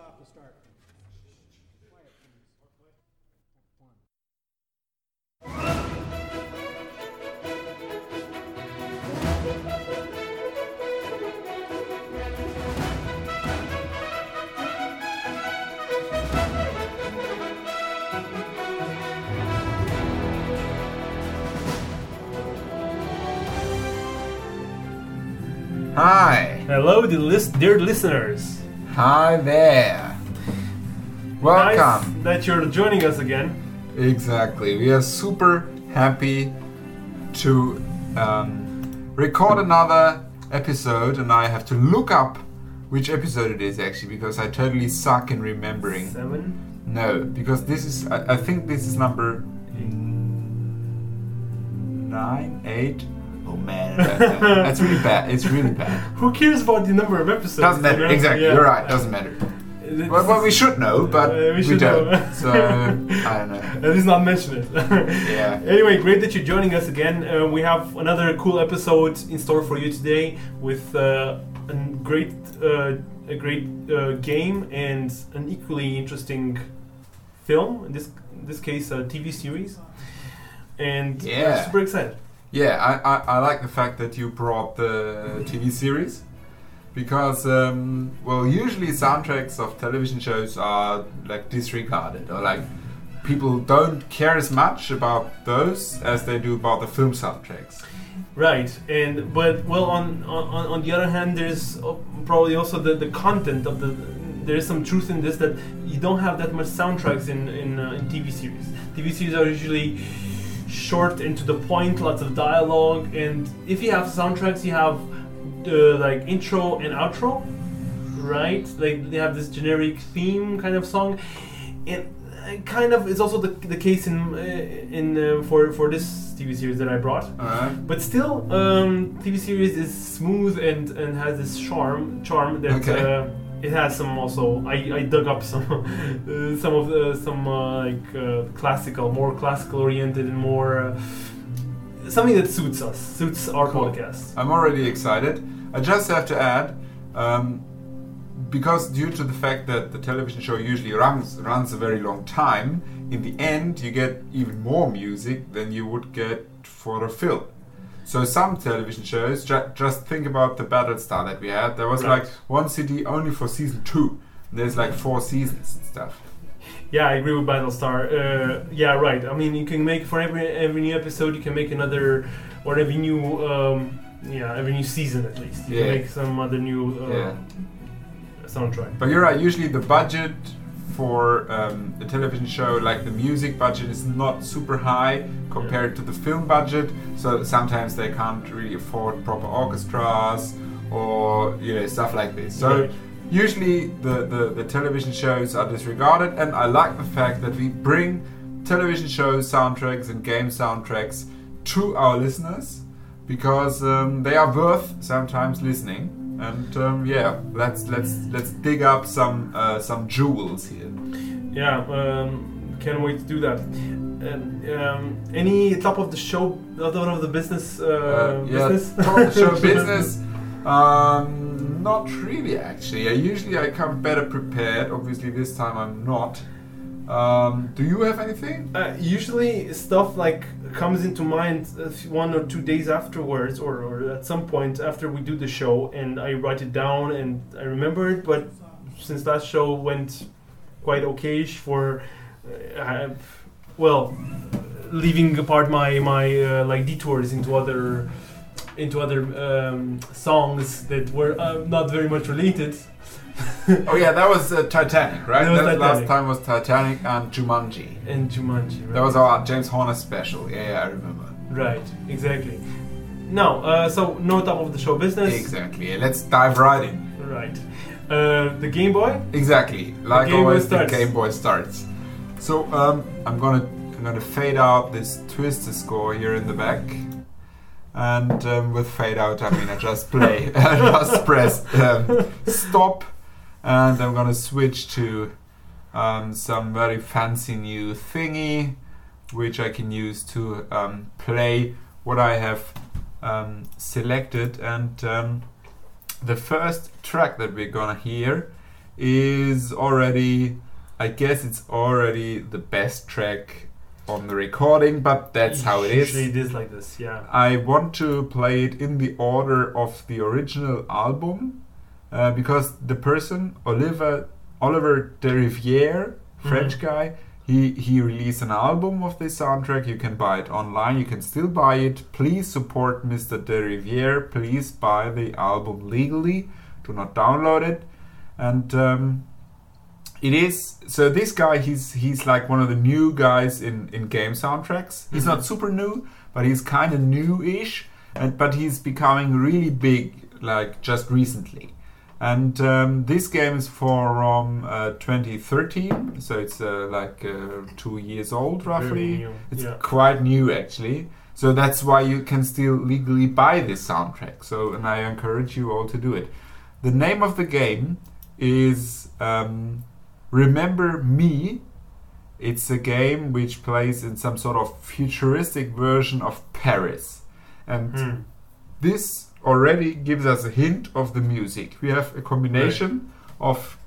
stop to start. Quiet, please. One. Hi. Hello, the list, dear listeners. Hi there. Welcome. Nice that you're joining us again. Exactly. We are super happy to um, record another episode, and I have to look up which episode it is actually because I totally suck in remembering. Seven. No, because this is, I, I think this is number nine, eight. Oh man, that- that's really bad. It's really bad. Who cares about the number of episodes? Doesn't matter. know? Exactly. Yeah. You're right. Doesn't matter. Well, well, we should know, but Uh, we we, should don't. know. So I don't know. At least not mention it. Yeah. Anyway, great that you're joining us again. Uh, we have another cool episode in store for you today with uh, a great, uh, a great uh, game and an equally interesting film. In this, in this case, a TV series. And we're Yeah. super excited. Yeah, I, I, I like the fact that you brought the TV series because, um, well, usually soundtracks of television shows are like disregarded or like people don't care as much about those as they do about the film soundtracks. Right, and but well, on on, on the other hand, there's uh, probably also the, the content of the. There is some truth in this that you don't have that much soundtracks in in, uh, in TV series. TV series are usually short and to the point, lots of dialogue, and if you have soundtracks, you have uh, like intro and outro, right? Like they have this generic theme kind of song, and kind of it's also the, the case in uh, in uh, for for this TV series that I brought. Alright? But still, um, TV series is smooth and, and has this charm charm that Okay. uh, it has some also. I, I dug up some uh, some of the some uh, like uh, classical, more classical oriented and more uh, something that suits us, suits our Cool. podcast. I'm already excited. I just have to add, um, because due to the fact that the television show usually runs runs a very long time, in the end you get even more music than you would get for a film. So some television shows, ju- just think about the Battlestar that we had. There was Right. like one CD only for season two. There's like four seasons and stuff. Yeah, I agree with Battlestar. Uh, yeah, right. I mean, you can make for every every new episode, you can make another, or every new, um, yeah, every new season at least. You Yeah. can make some other new uh, Yeah. soundtrack. But you're right. Usually the budget for um, a television show, like the music budget, is not super high compared to the film budget. So sometimes they can't really afford proper orchestras or you know stuff like this. So usually the, the the television shows are disregarded, and I like the fact that we bring television show soundtracks and game soundtracks to our listeners because um, they are worth sometimes listening. And um, yeah, let's let's let's dig up some uh, some jewels here. Yeah, um, can't wait to do that. And, um, any top of the show, top of the business, uh, Uh, yeah, business, top of the show business. Um, not really, actually. I usually I come better prepared. Obviously, this time I'm not. Um, do you have anything? Uh, usually, stuff like comes into mind one or two days afterwards, or, or at some point after we do the show, and I write it down and I remember it. But since that show went quite okayish for, uh, well, leaving apart my my uh, like detours into other into other um, songs that were uh, not very much related. Oh yeah, that was uh, Titanic, right? That was last Titanic. time was Titanic and Jumanji. And Jumanji. Right? That was our James Horner special. Yeah, yeah I remember. Right, exactly. No, uh, so no top of the show business. Exactly. Let's dive right in. Right. Uh, the Game Boy. Exactly. Like Boy always, the. Game Boy starts. So um, I'm gonna I'm gonna fade out this twister score here in the back, and um, with fade out I mean I just play, I just press um, stop, and I'm gonna switch to um, some very fancy new thingy, which I can use to um, play what I have um, selected and. Um, the first track that we're gonna hear is already, I guess it's already the best track on the recording, but that's how it Usually it is like this, yeah. I want to play it in the order of the original album uh, because the person Oliver Oliver Derivière, French Mm-hmm. guy, he he released an album of this soundtrack. You can buy it online. You can still buy it. Please support Mr. Derivière. Please buy the album legally. Do not download it. And um, it is so. This guy, he's he's like one of the new guys in in game soundtracks. He's not super new, but he's kind of new-ish. And but he's becoming really big, like just recently. And um, this game is from uh, 2013, so it's uh, like uh, two years old roughly. It's yeah. quite new actually. So that's why you can still legally buy this soundtrack. So and I encourage you all to do it. The name of the game is um, Remember Me. It's a game which plays in some sort of futuristic version of Paris. And Hmm. this already gives us a hint of the music. We have a combination of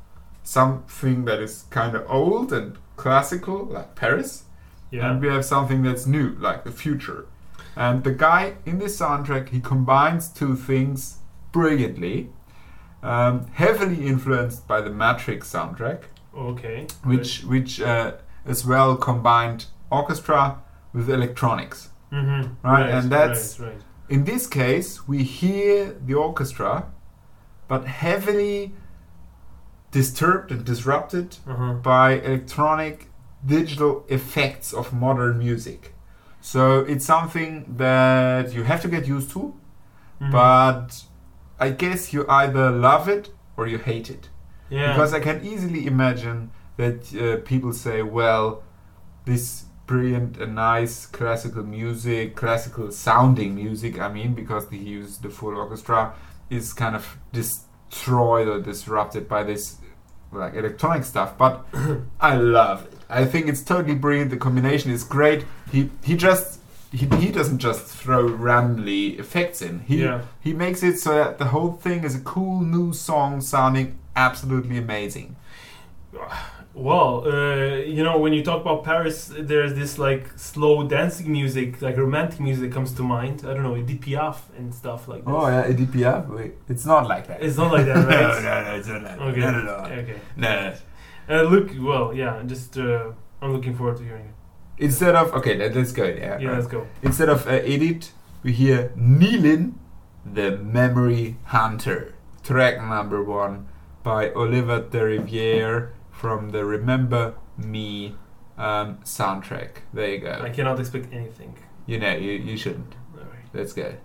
something that is kind of old and classical, like Paris, Yeah. and we have something that's new, like the future. And the guy in this soundtrack, he combines two things brilliantly. Um, heavily influenced by the Matrix soundtrack, okay. which which uh, as well combined orchestra with electronics. Mm-hmm. Right, and that's- right, right. In this case, we hear the orchestra, but heavily disturbed and disrupted Uh-huh. by electronic digital effects of modern music. So it's something that you have to get used to, Mhm. but I guess you either love it or you hate it. yeah. Because I can easily imagine that uh, people say, well, this brilliant and nice classical music, classical sounding music, I mean, because he used the full orchestra, is kind of destroyed or disrupted by this like electronic stuff. But I love it. I think it's totally brilliant. The combination is great. He he just he, he doesn't just throw randomly effects in. He Yeah. he makes it so that the whole thing is a cool new song sounding absolutely amazing. Well, uh, you know, when you talk about Paris, there's this like slow dancing music, like romantic music comes to mind. I don't know, Edith Piaf and stuff like this. Oh yeah, Edith Piaf. Wait, it's not like that. It's not like that, right? no, no, no, it's not like that. Okay. No, no, no. Okay. No. Uh, look, well, yeah. Just uh, I'm looking forward to hearing it. Instead of okay, let, let's go. Yeah. Yeah, let's go. Instead of uh, Edith, we hear Nilin, the Memory Hunter, track number one by Oliver Derivière from the Remember Me um, soundtrack. There you go. I cannot expect anything. You know, you, you shouldn't. All right. Let's go.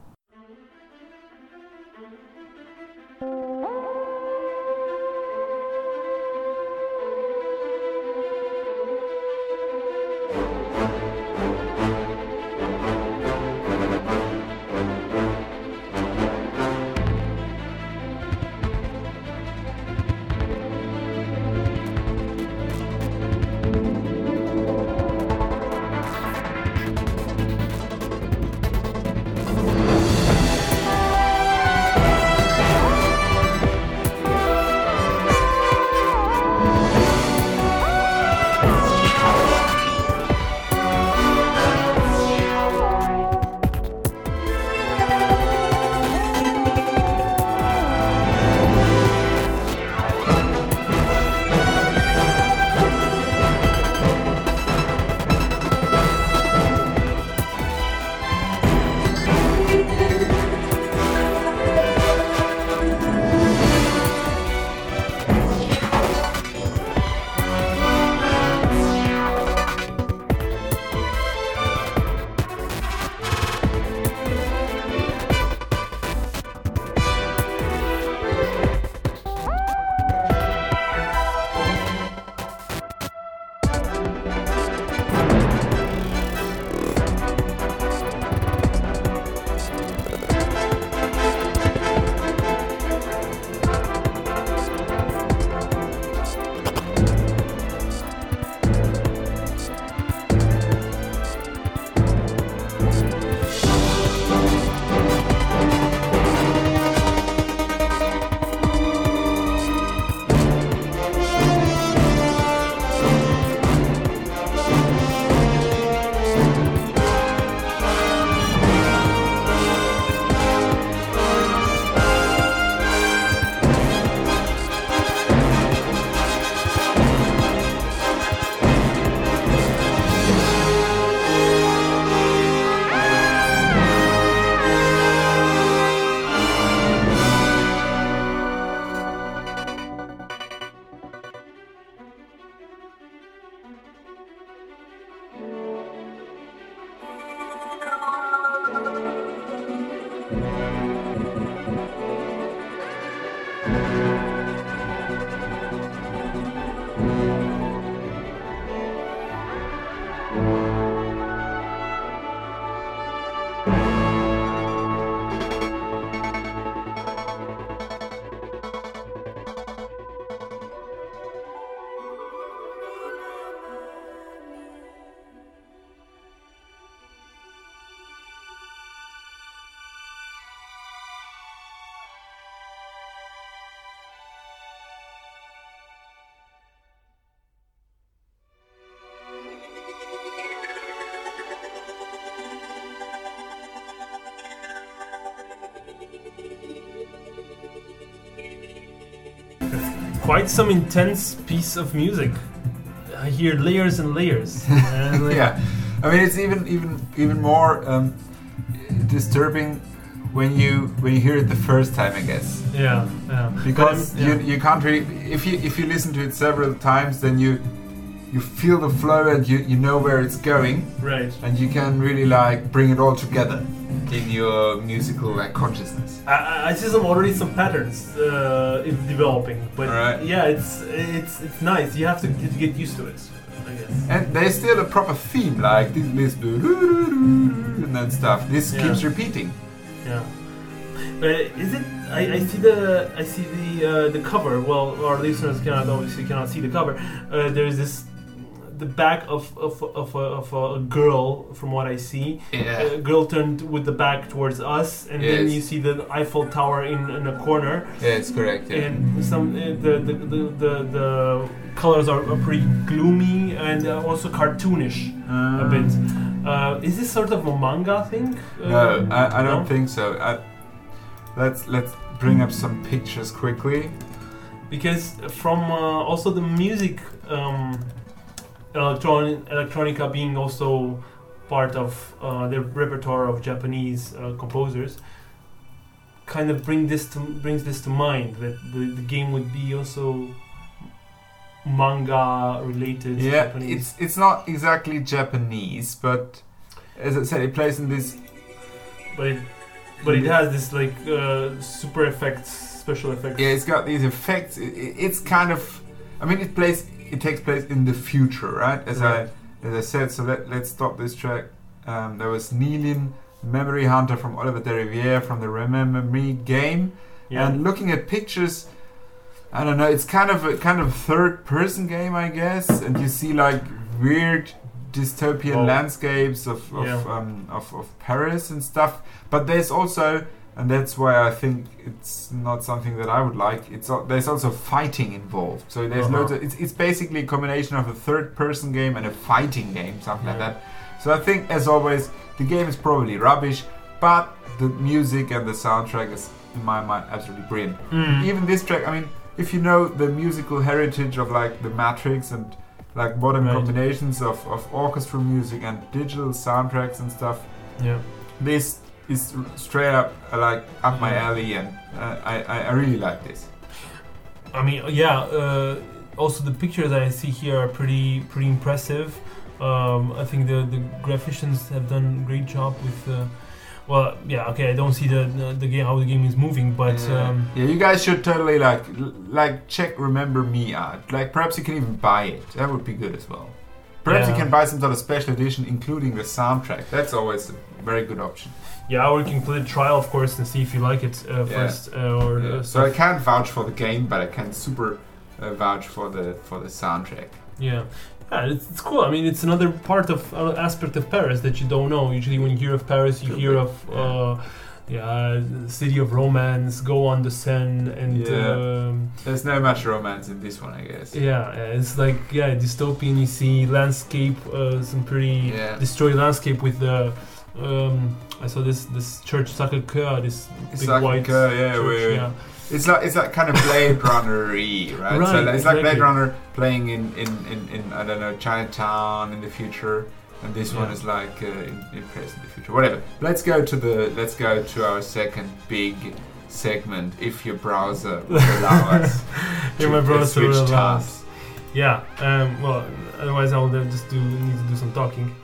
Quite some intense piece of music. I hear layers and layers. And, like, yeah, I mean it's even even even more um, disturbing when you when you hear it the first time, I guess, Yeah, yeah. because yeah. you you can't really if you if you listen to it several times, then you you feel the flow and you you know where it's going, right. and you can really like bring it all together in your musical like consciousness. I- I, see some already some patterns uh, in developing, but Right. yeah, it's it's it's nice. You have to get, get used to it, I guess. And there's still a proper theme, like this, this and that stuff. This Yeah. keeps repeating. Yeah. Uh, is it? I, I see the I see the uh, the cover. Well, our listeners cannot obviously cannot see the cover. Uh, there's this the back of of, of, a, of a girl from what I see. Yeah. A girl turned with the back towards us, and then you see the Eiffel Tower in, in a corner, Yeah, it's correct. Yeah. and some uh, the, the, the, the the colors are, are pretty gloomy and uh, also cartoonish a Um, bit. Uh, is this sort of a manga thing? Uh, No, I, I don't no? think so. I, let's let's bring up some pictures quickly. because from uh, also the music um, electron electronica being also part of uh, the repertoire of Japanese uh, composers kind of bring this to brings this to mind that the, the game would be also manga related Yeah, Japanese it's it's not exactly Japanese, but as I said, it plays in this. but it but it has this like uh, super effects special effects Yeah, it's got these effects. It, it- it's kind of. I mean, it plays. It takes place in the future, right? As Right. I as I said. So let let's stop this track. Um, there was Nilin, Memory Hunter from Oliver Derivière from the Remember Me game. yeah And looking at pictures, I don't know. It's kind of a kind of third person game, I guess. And you see like weird dystopian Oh. landscapes of of, Yeah. um, of of Paris and stuff. But there's also, and that's why I think it's not something that I would like. It's al- there's also fighting involved. So there's Uh-huh. loads. Of, it's it's basically a combination of a third person game and a fighting game, something like that. So I think, as always, the game is probably rubbish, but the music and the soundtrack is, in my mind, absolutely brilliant. Mm. Even this track, I mean, if you know the musical heritage of like the Matrix and like modern Right. combinations of, of orchestral music and digital soundtracks and stuff, yeah this is straight up like up my alley, and uh, I, I I really like this. I mean, yeah. Uh, also, the pictures I see here are pretty pretty impressive. Um, I think the the graphicians have done a great job with. Uh, well, yeah. Okay, I don't see the the, the game how the game is moving, but yeah. um, yeah, you guys should totally like like check Remember Me out. Like perhaps you can even buy it. That would be good as well. Perhaps you can buy some sort of special edition, including the soundtrack. That's always a very good option. Yeah, or you can play the trial, of course, and see if you like it uh, first. Uh, or Yeah. uh, So I can't vouch for the game, but I can super uh, vouch for the for the soundtrack. Yeah. Yeah, it's, it's cool. I mean, it's another part of uh, aspect of Paris that you don't know. Usually, when you hear of Paris, you hear of uh, yeah, city of romance, go on the Seine, and Yeah. um, There's no much romance in this one, I guess. Yeah, yeah, it's like yeah, dystopian. You see landscape, uh, some pretty Yeah. destroyed landscape with the. Um, I saw this this church Sacré Cœur, this It's big white yeah, church. yeah, It's like it's like kind of Blade Runner-y, right? so Right, like- it's like Blade. Runner playing in, in, in, in I don't know Chinatown in the future, and this one is like uh, in, in in the future. Whatever. Let's go to the let's go to our second big segment. If your browser will allow us. Yeah, to, my browser switch will allow tabs. yeah. Um, well, otherwise I will just do need to do some talking.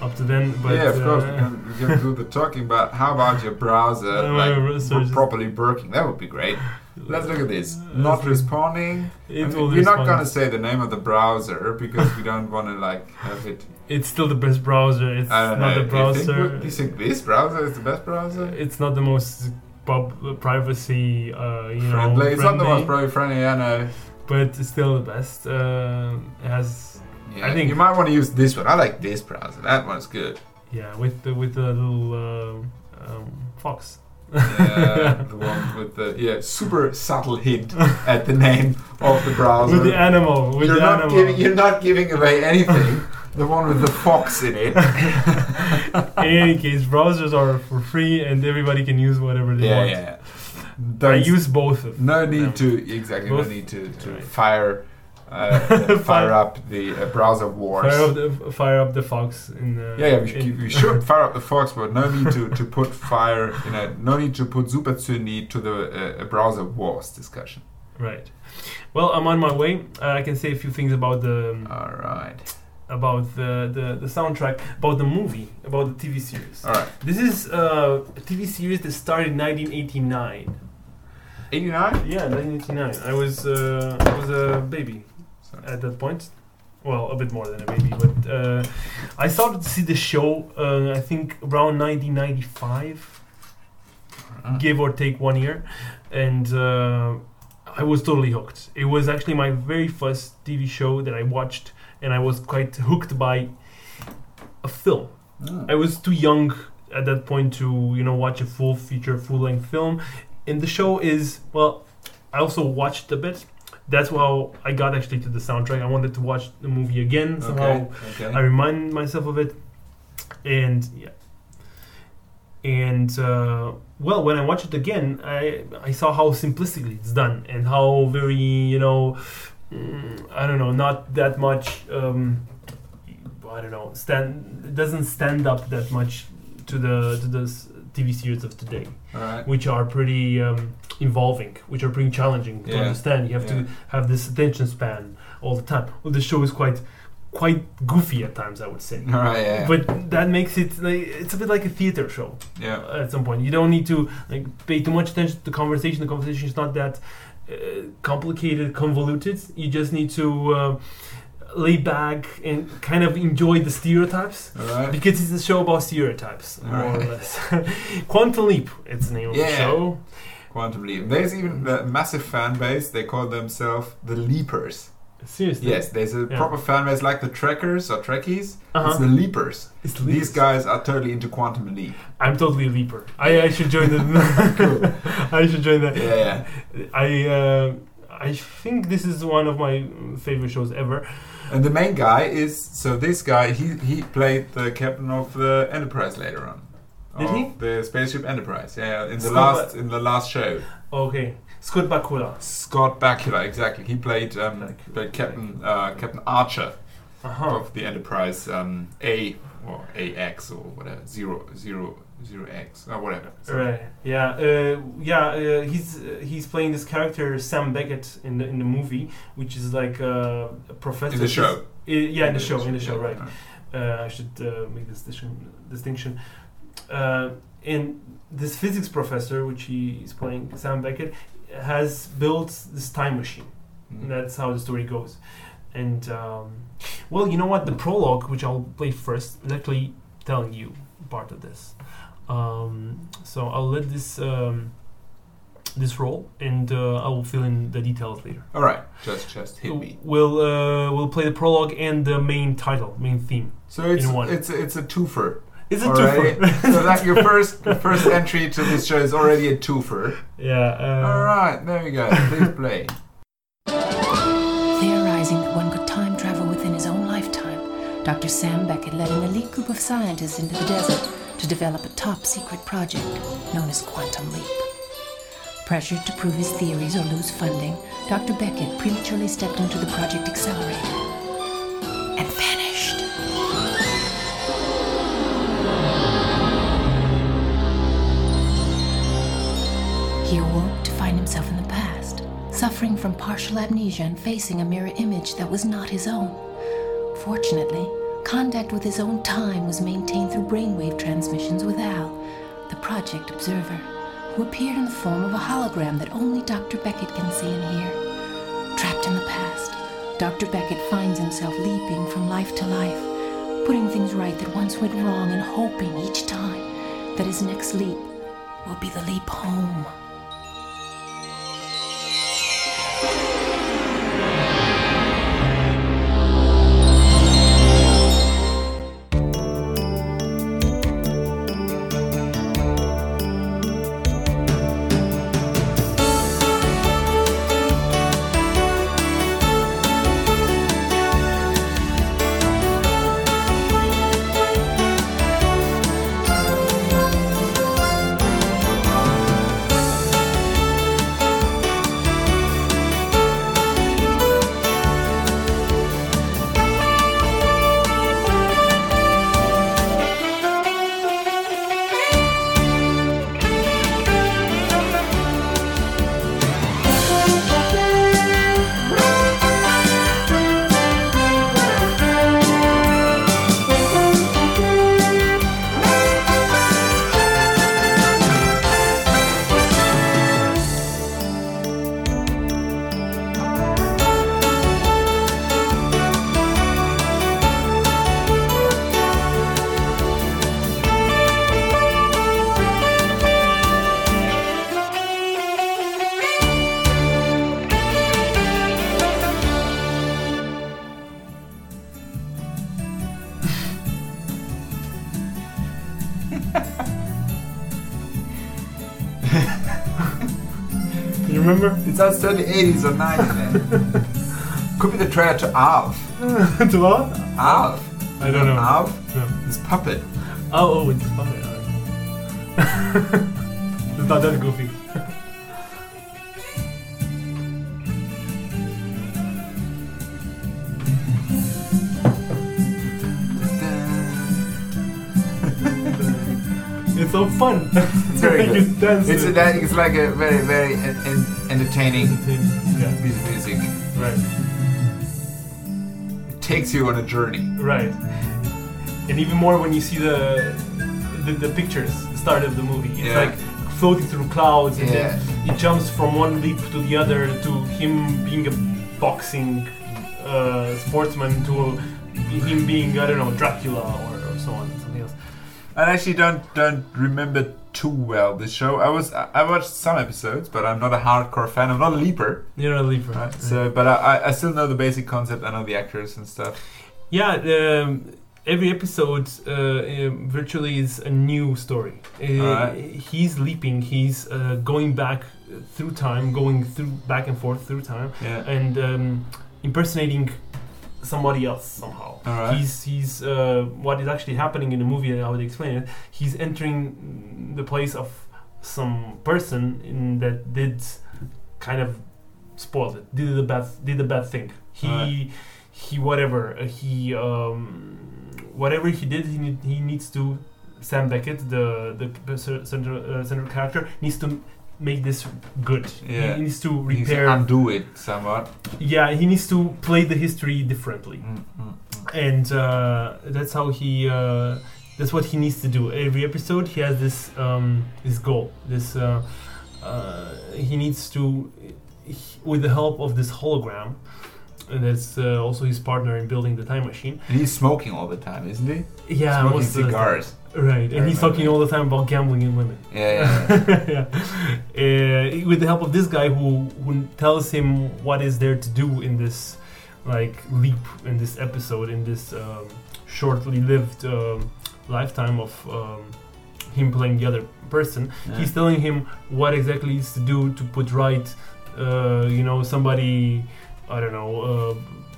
Up to then. But yeah, of course, we uh, can, we can do the talking, but how about your browser Uh, like, browser just- properly working? That would be great. Let's look at this. Uh, Not responding. It I mean, will we're not gonna say the name of the browser because we don't want to like have it. It's still the best browser. It's don't know. the Do you think- browser. You think this browser is the best browser? It's not the most pub- privacy, uh, you know, friendly. It's not the most probably friendly. I know. but it's still the best. Uh, it has Yeah, I think- you might want to use this one. I like this browser. That one's good. yeah with the with the little uh, um, fox. Yeah, the one with the yeah super subtle hint at the name of the browser. with the animal. With you're the not animal. giving you're not giving away anything. the one with the fox in it. In any case, browsers are for free and everybody can use whatever they yeah, want. yeah. I Don't- use both of no them. need to exactly Both- no need to, to Right. fire uh, fire up the uh, browser wars. Fire up the fire up the fox in the yeah, yeah, we should, we should fire up the fox, but no need to, to put fire, you know, no need to put super need to the uh, browser wars discussion. right. Well, I'm on my way. Uh, I can say a few things about the All right, about the, the the soundtrack, about the movie, about the TV series. all right. This is uh, a TV series that started in 1989. 89. Yeah, 1989. I was uh, I was a baby at that point. Well, a bit more than a baby, but uh, I started to see the show. Uh, I think around 1995, Uh, give or take one year, and uh, I was totally hooked. It was actually my very first TV show that I watched, and I was quite hooked by a film. I was too young at that point to you know watch a full feature, full length film. And the show is well, I also watched a bit. That's how I got actually to the soundtrack. I wanted to watch the movie again somehow. Okay. okay. I remind myself of it, and yeah. And uh, well, when I watched it again, I I saw how simplistically it's done and how very you know, mm, I don't know, not that much. Um, I don't know, stand it doesn't stand up that much to the to the s- TV series of today, right. which are pretty um, involving, which are pretty challenging to Yeah. understand. You have Yeah. to have this attention span all the time. Well, the show is quite quite goofy at times, I would say. Right. Yeah. But that makes it like, it's a bit like a theater show yeah. at some point. You don't need to like pay too much attention to the conversation. The conversation is not that uh, complicated, convoluted. You just need to uh, lay back and kind of enjoy the stereotypes All right. because it's a show about stereotypes, more or less. Quantum Leap, it's the name of the show. Quantum Leap. There's even a massive fan base. They call themselves the Leapers. Seriously, Yes, there's a Yeah. proper fan base like the Trekkers or Trekkies. Uh-huh. It's the Leapers. It's These Leapers. guys are totally into Quantum Leap. I'm totally a leaper. I, I should join the. I should join that. Yeah. I uh, I think this is one of my favorite shows ever. And the main guy is so this guy he he played the captain of the Enterprise later on. Did he? The spaceship Enterprise. Yeah, in the Scott last Ba- in the last show. Okay, Scott Bakula. Scott Bakula, exactly. He played um, Bakula. played Captain uh, Captain Archer Uh huh. of the Enterprise um, A or AX or whatever zero zero zero X or whatever. So- Right. Yeah. Uh, yeah. Uh, he's uh, he's playing this character Sam Beckett in the in the movie, which is like uh, a professor. In the show. Uh, yeah, in the show. In the show. yeah, Right. Uh, I should uh, make this distinction. distinction. Uh, and this physics professor, which he is playing, Sam Beckett, has built this time machine. Mm. And that's how the story goes. And um, well, you know what? The prologue, which I'll play first, is actually telling you part of this. Um, so I'll let this um, this roll, and uh, I will fill in the details later. All right, just just hit me. We'll uh, we'll play the prologue and the main title, main theme. So it's in one. it's it's a twofer. Is it already. twofer? so that your first your first entry to this show is already a twofer. yeah. Uh, All right, there you go. Please play. Theorizing that one could time travel within his own lifetime, Dr. Sam Beckett led an elite group of scientists into the desert to develop a top secret project known as Quantum Leap. Pressured to prove his theories or lose funding, Dr. Beckett prematurely stepped into the project accelerator and vanished. He awoke to find himself in the past, suffering from partial amnesia and facing a mirror image that was not his own. Fortunately, contact with his own time was maintained through brainwave transmissions with Al, the project observer, who appeared in the form of a hologram that only Dr. Beckett can see and hear. Trapped in the past, Dr. Beckett finds himself leaping from life to life, putting things right that once went wrong and hoping each time that his next leap will be the leap home. Remember? It still the 80s or 90s then. Could be the trailer to Alf. to what? Alf. I don't know. Alf? No. This puppet. Oh, oh, it's funny. alright. it's not that goofy. It's so fun. It's very good. It's, a, it's like a very, very entertaining. Yeah, piece of music. right, It takes you on a journey. right. And even more when you see the the, the pictures, the start of the movie. It's Yeah. like floating through clouds, and Yeah. then it jumps from one leap to the other to him being a boxing uh, sportsman to him being I don't know Dracula I actually don't don't remember too well this show. I was I watched some episodes, but I'm not a hardcore fan. I'm not a leaper, You're not a leaper, right? So, but I, I- still know the basic concept. I know the actors and stuff. Yeah, um, every episode uh, um, virtually is a new story. Uh, Alright. He's leaping. He's uh, going back through time, going through back and forth through time, Yeah. and um, impersonating somebody else somehow. Alright. He's he's uh, what is actually happening in the movie. and I would explain it. He's entering the place of some person in that did kind of spoiled it. Did the bad did the bad thing. He Alright. he whatever uh, he um, whatever he did. He need, he needs to. Sam Beckett, the the central uh, central character, needs to make this good. He- Yeah. He, needs to You can repair. undo it somewhat. yeah, he needs to play the history differently Mm, mm, mm. and uh, that's how he uh, that's what he needs to do every episode he has this um, this goal this uh, uh, he needs to he, with the help of this hologram and that's uh, also his partner in building the time machine And he's smoking all the time, isn't he? yeah He's smoking cigars. Right and he's talking all the time about gambling and women Yeah, yeah, yeah. Uh, with the help of this guy who who tells him what is there to do in this like leap in this episode in this um, shortly lived um, lifetime of um, him playing the other person Yeah. he's telling him what exactly is to do to put right uh, you know somebody i don't know uh,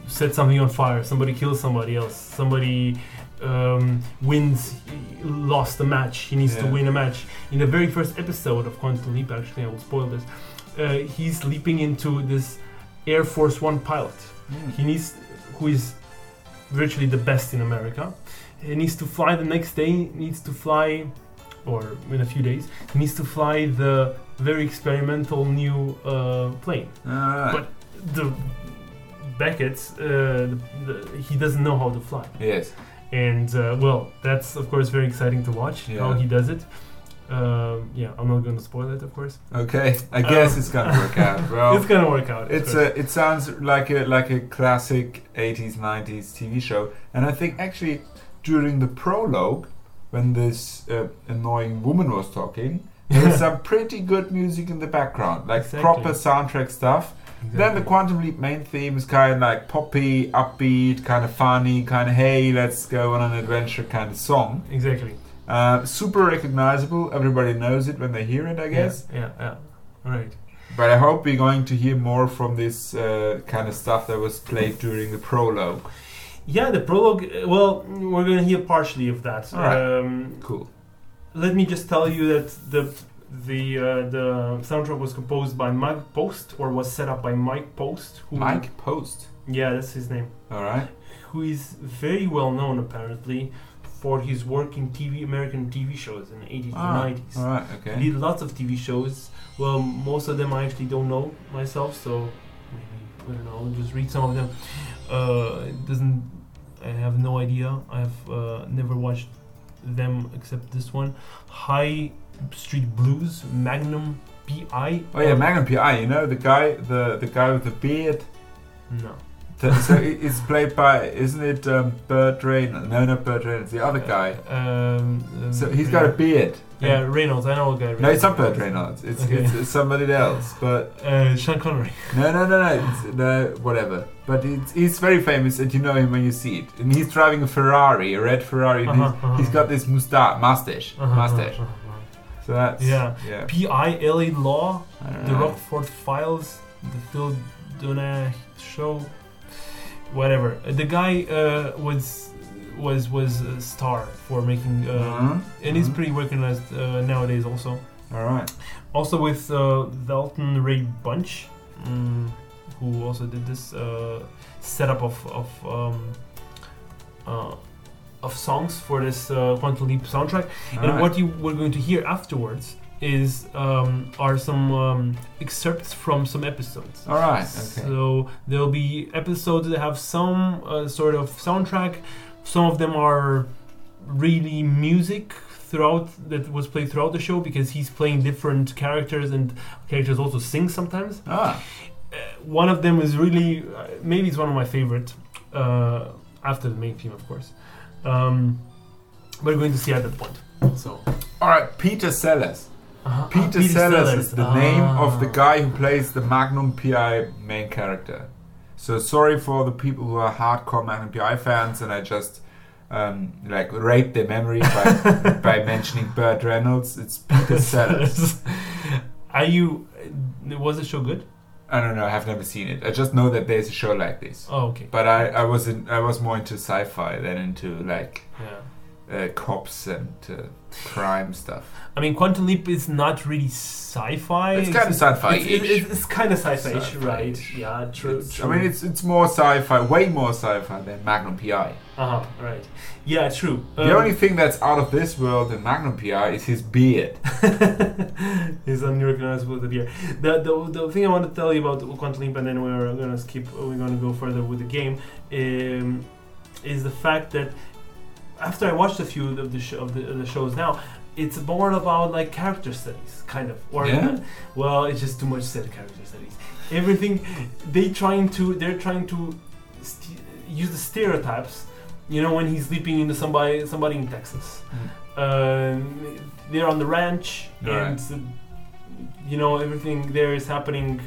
set something on fire somebody kills somebody else somebody um, wins lost a match. He needs to win a match. In the very first episode of quantum leap actually i will spoil this uh, he's leaping into this air force one pilot. Mm. he needs who is virtually the best in america. He needs to fly the next day needs to fly or in a few days he needs to fly the very experimental new uh, plane. But- the Beckett uh, the, the, he doesn't know how to fly. Yes. And uh, well, that's of course very exciting to watch how he does it. Um, yeah, I'm not going to spoil it, of course. Okay, I guess Um, it's gonna work out. Well, it's gonna work out. It's a. It sounds like a like a classic '80s '90s TV show, and I think actually during the prologue, when this uh, annoying woman was talking, there was some pretty good music in the background, like Exactly. proper soundtrack stuff. Then the Quantum Leap main theme is kind of like poppy, upbeat, kind of funny, kind of hey, let's go on an adventure kind of song. exactly. Uh, super recognizable. Everybody knows it when they hear it, I guess. Yeah, yeah, yeah. Right. But I hope we're going to hear more from this uh, kind of stuff that was played during the prologue. Yeah, the prologue. uh, Well, we're gonna hear partially of that. Alright. Um, Cool. let me just tell you that the the uh, the soundtrack was composed by Mike Post, or was set up by Mike Post. Who, Mike Post. Yeah, that's his name. All right. Who is very well known apparently for his work in TV American TV shows in the 80s Ah, and 90s. all right. He Okay. did lots of TV shows. Well, most of them I actually don't know myself, so maybe I don't know. Just read some of them. Uh, it doesn't. I have no idea. I've uh, never watched them except this one. Hill Street Blues, Magnum PI. Oh yeah, Magnum PI. You know the guy, the the guy with the beard. No. So it- it's played by, isn't it um, Burt Reynolds? No, not Burt Reynolds. The other guy. Um, um, So he's got a beard. Yeah, Reynolds. I know a guy. No, it's not Burt Reynolds. It's, Okay. it's, it's somebody else. But Uh, Sean Connery. no, no, no, no. It's, no, whatever. But it's, he's very famous, and you know him when you see it. And he's driving a Ferrari, a red Ferrari. And Uh-huh, he's, uh-huh. he's got this mustache, mustache, Uh-huh, mustache. So that's Yeah. yeah. P.I. Law, The. Rockford Files, The Phil Donaghy Show, whatever. The guy uh, was was was a star for making, uh, Mhm, and he's mhm. pretty recognized uh, nowadays also. All right. Also with uh, Velton Ray Bunch, mm, who also did this uh, setup of of um, uh, of songs for this uh, Quantum Leap soundtrack. All and right. what you were going to hear afterwards is um, are some um, excerpts from some episodes. All right. Okay. So there'll be episodes that have some uh, sort of soundtrack. Some of them are really music throughout that was played throughout the show because he's playing different characters and characters also sing sometimes. ah. Uh, one of them is really uh, maybe it's one of my favorite uh, after the main theme, of course. Um, we're going to see at that point. So All right. Peter Sellers. uh Peter, Sellers, is the name of the guy who plays the Magnum PI main character. So sorry for the people who are hardcore Magnum PI fans, and I just um, like raped their memory by, by mentioning Burt Reynolds. It's Peter Sellers. Are you? Was the show good? I don't know. I have never seen it. I just know that there's a show like this. Oh, okay. But I, I was in, I was more into sci-fi than into like Yeah. uh, cops and uh, crime stuff. I mean, Quantum Leap is not really sci-fi. It's kinda sci-fi-ish. It's, it's, it's kind of Sci-fi-ish. right? Yeah, true. True. I mean, it's it's more sci-fi, way more sci-fi than Magnum PI. Uh huh. Right. Yeah, true. The Um, only thing that's out of this world in Magnum PI is his beard. He's unrecognizable the beer. The, the the thing I want to tell you about Quantum Leap, and then we're gonna skip. We're gonna go further with the game. Um, is the fact that after I watched a few of the sh- of the, of the shows now, it's more about like character studies, kind of. Or Yeah? well, it's just too much said character studies. Everything they trying to they're trying to st- use the stereotypes. You know, when he's leaping into somebody somebody in Texas. Um, they're on the ranch, and you know everything there is happening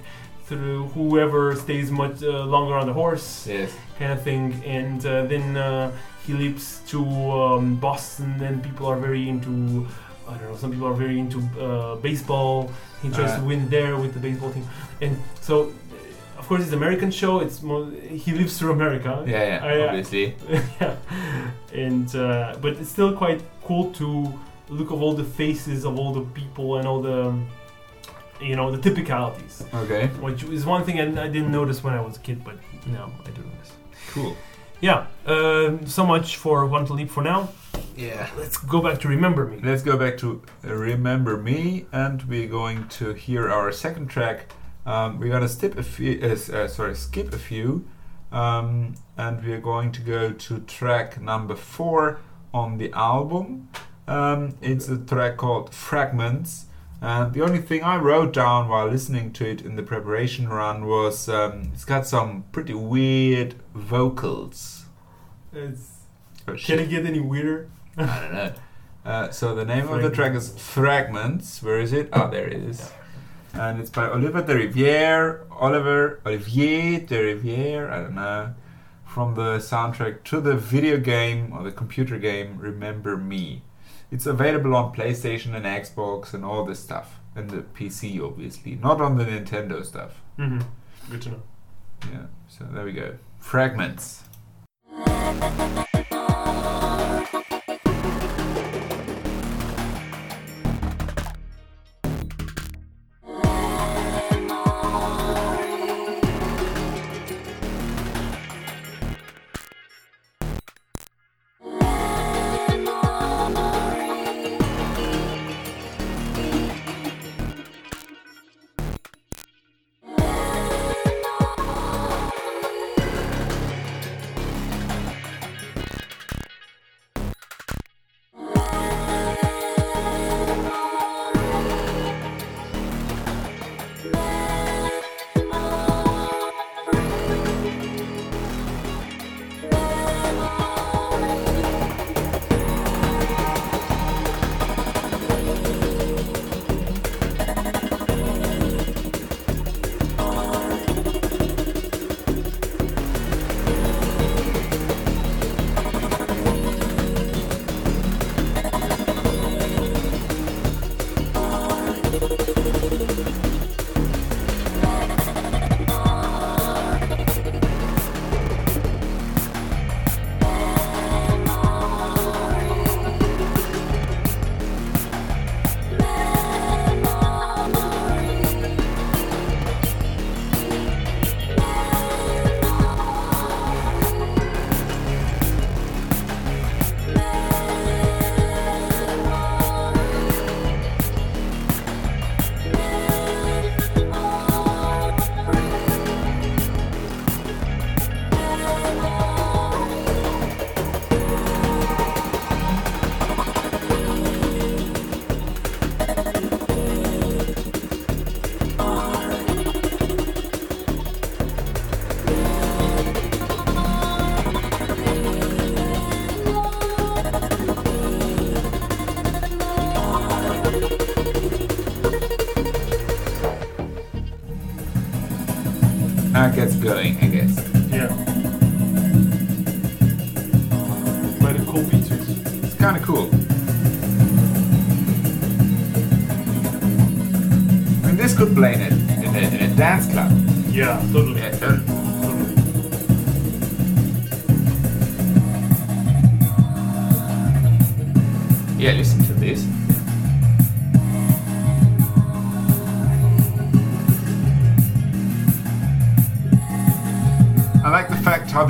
through whoever stays much uh, longer on the horse, Yes. kind of thing. And uh, then uh, he leaps to um, Boston, and people are very into. I don't know. Some people are very into uh, baseball. He tries to win there with the baseball team, and so. Uh, Of course, it's an American show. It's more, he lives through America. Yeah, yeah, I, uh, obviously. yeah, and uh, but it's still quite cool to look of all the faces of all the people and all the you know the typicalities, Okay, which is one thing I, I didn't notice when I was a kid, but now I do notice. cool. Yeah, um, so much for Quantum Leap for now. Yeah. Let's go back to Remember Me. Let's go back to Remember Me, and we're going to hear our second track. Um, we're gonna skip a few. Uh, uh, sorry, skip a few. Um, and we are going to go to track number four on the album. Um, it's a track called Fragments. And the only thing I wrote down while listening to it in the preparation run was um, it's got some pretty weird vocals. It's, Oh, can it get any weirder? I don't know. Uh, so the name of the track is Fragments. Where is it? Oh, there it is. And it's by Oliver Derivière, Oliver Olivier Derivière. I don't know. From the soundtrack to the video game or the computer game Remember Me. It's available on PlayStation and Xbox and all this stuff, and the PC obviously, not on the Nintendo stuff. Mm-hmm. Good to know. Yeah. So there we go. Fragments.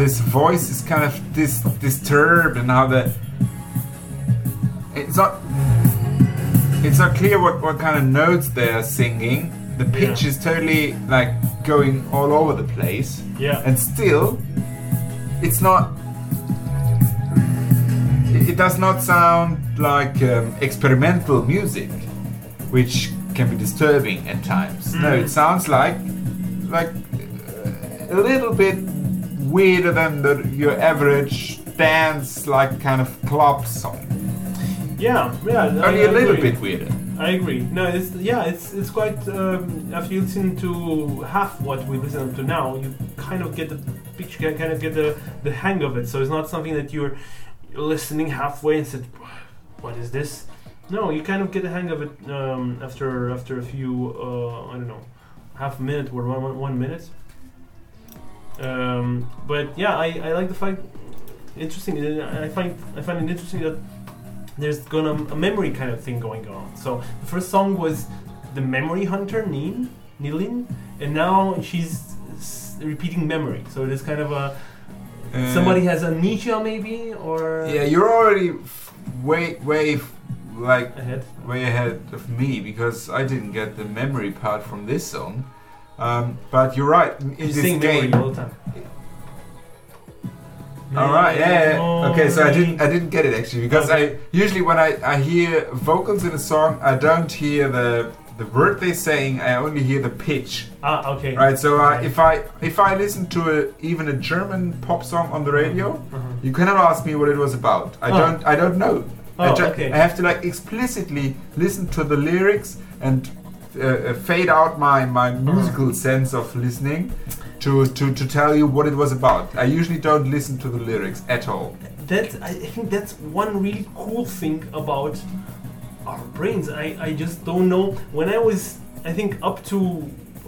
This voice is kind of dis- disturbed and how the it's not it's not clear what, what kind of notes they're singing. The pitch Yeah. is totally like going all over the place. Yeah. And still it's not it it does not sound like um, experimental music, which can be disturbing at times. No, Mm. it sounds like like weirder than the, your average dance, like kind of club song. Yeah, yeah. Only I a little agree. bit weirder. I agree. No, it's yeah, it's it's quite. Um, after you listen to half what we listen to now, you kind of get the picture, kind of get the the hang of it. So it's not something that you're listening halfway and said, "What is this?" No, you kind of get the hang of it um, after after a few. Uh, I don't know, half a minute or one, one, one minute. Um, but yeah, I, I like the fact. Interesting. I find I find it interesting that there's gonna a memory kind of thing going on. So the first song was the memory hunter Nin Nilin, and now she's repeating memory. So it is kind of a Uh, somebody has amnesia maybe or Yeah, you're already f- way, way, f- like ahead. way ahead of me because I didn't get the memory part from this song. Um, but you're right. In You this game, all the time. All right, yeah, yeah. Okay, so I didn't, I didn't get it actually because I usually when I, I hear vocals in a song, I don't hear the the word they're saying. I only hear the pitch. Ah, okay. Right. So uh, if I if I listen to a, even a German pop song on the radio, Uh-huh. you cannot ask me what it was about. I Oh. don't I don't know. I, Oh, ju- okay. I have to like explicitly listen to the lyrics and uh, uh, fade out my, my Uh-huh. musical sense of listening to, to, to tell you what it was about. I usually don't listen to the lyrics at all. that I think that's one really cool thing about our brains. I, I just don't know. When I was, I think up to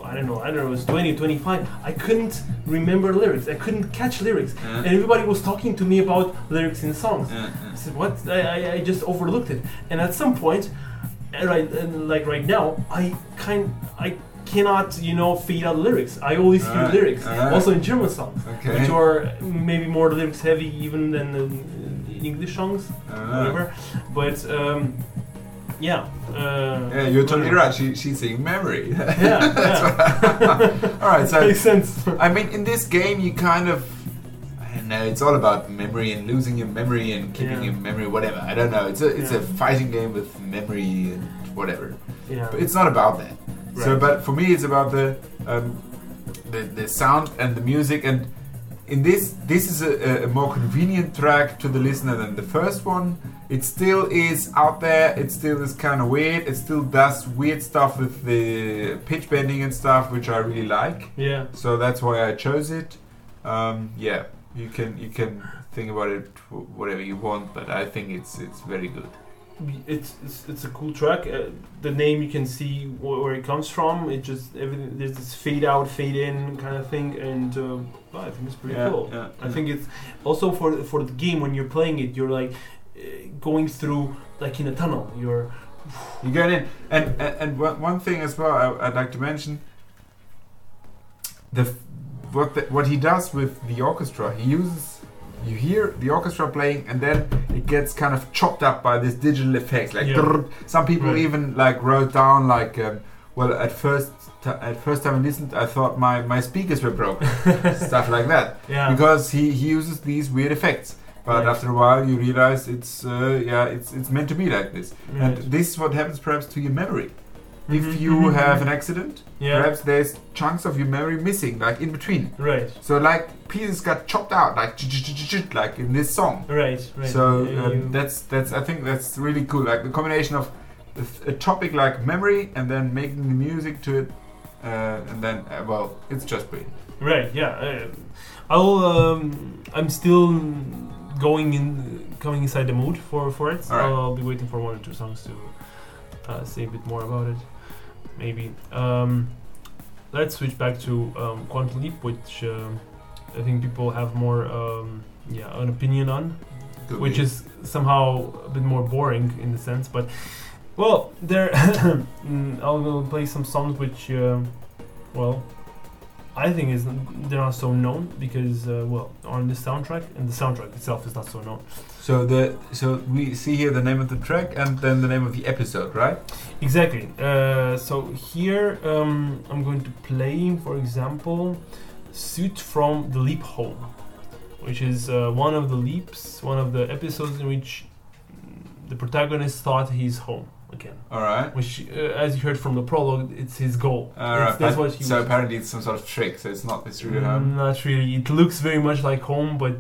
I don't know, I don't know, it was 20, 25, I couldn't remember lyrics. I couldn't catch lyrics. Yeah. And everybody was talking to me about lyrics in songs. I said, what? I, I, I just overlooked it. And at some point, uh, right, and like right now, I kind, I cannot, you know, feed out lyrics. I always hear Alright, lyrics, alright. also in German songs, Okay. which are maybe more lyrics heavy even than uh, English songs, Ah. whatever. But um, yeah. Uh, Yeah, you're totally right. She, she's saying memory. Yeah, yeah. all right, so Makes sense. I mean, in this game, you kind of. I. It's all about memory and losing your memory and keeping Yeah. your memory, whatever. I don't know. It's a it's Yeah. a fighting game with memory and whatever. yeah. But it's not about that. Right. So, but for me, it's about the um, the the sound and the music. And in this, this is a, a more convenient track to the listener than the first one. It still is out there. It still is kind of weird. It still does weird stuff with the pitch bending and stuff, which I really like. yeah. So that's why I chose it. Um, yeah, you can you can think about it whatever you want, but I think it's it's very good. It's, it's it's a cool track. Uh, the name you can see wh- where it comes from. It just everything there's this fade out, fade in kind of thing, and uh, well, I think it's pretty Yeah, cool. yeah, I yeah. think it's also for for the game when you're playing it, you're like uh, going through like in a tunnel. You're You get in, and and, and one, one thing as well I, I'd like to mention. The f- what the, what he does with the orchestra, he uses. You hear the orchestra playing, and then it gets kind of chopped up by this digital effects. Like Yeah. some people Right. even like wrote down like, um, well, at first at first time I listened, I thought my my speakers were broken, stuff like that. yeah. because he, he uses these weird effects. But Right. after a while, you realize it's uh, yeah it's it's meant to be like this. And this is what happens perhaps to your memory. If Mhm, you mhm, have an accident, yeah. perhaps there's chunks of your memory missing, like in between. Right. So like pieces got chopped out, like like in this song. Right. Right. So um, that's that's I think that's really cool. Like the combination of a, topic like memory and then making the music to it, uh, and then uh, well, it's just brilliant. Right. Yeah. Uh, I'll. Um, I'm still going in, coming inside the mood for for it. Alright. I'll, I'll be waiting for one or two songs to uh, say a bit more about it. Maybe. Um, let's switch back to um, Quantum Leap, which um, I think people have more, um, yeah, an opinion on, Could which be. is somehow a bit more boring in the sense, but. Well, there. mm, I'll play some songs which, uh, well, I think is they're not so known because uh, well on the soundtrack and the soundtrack itself is not so known. So the so we see here the name of the track and then the name of the episode, right? Exactly. Uh, so here um, I'm going to play, for example, "Suit from the Leap Home," which is uh, one of the leaps, one of the episodes in which the protagonist thought he's home again. All right. Which, uh, as you heard from the prologue, it's his goal. All That's- right. that's what he so apparently it's some sort of trick. So it's not this real Mm, home. Not really. It looks very much like home, but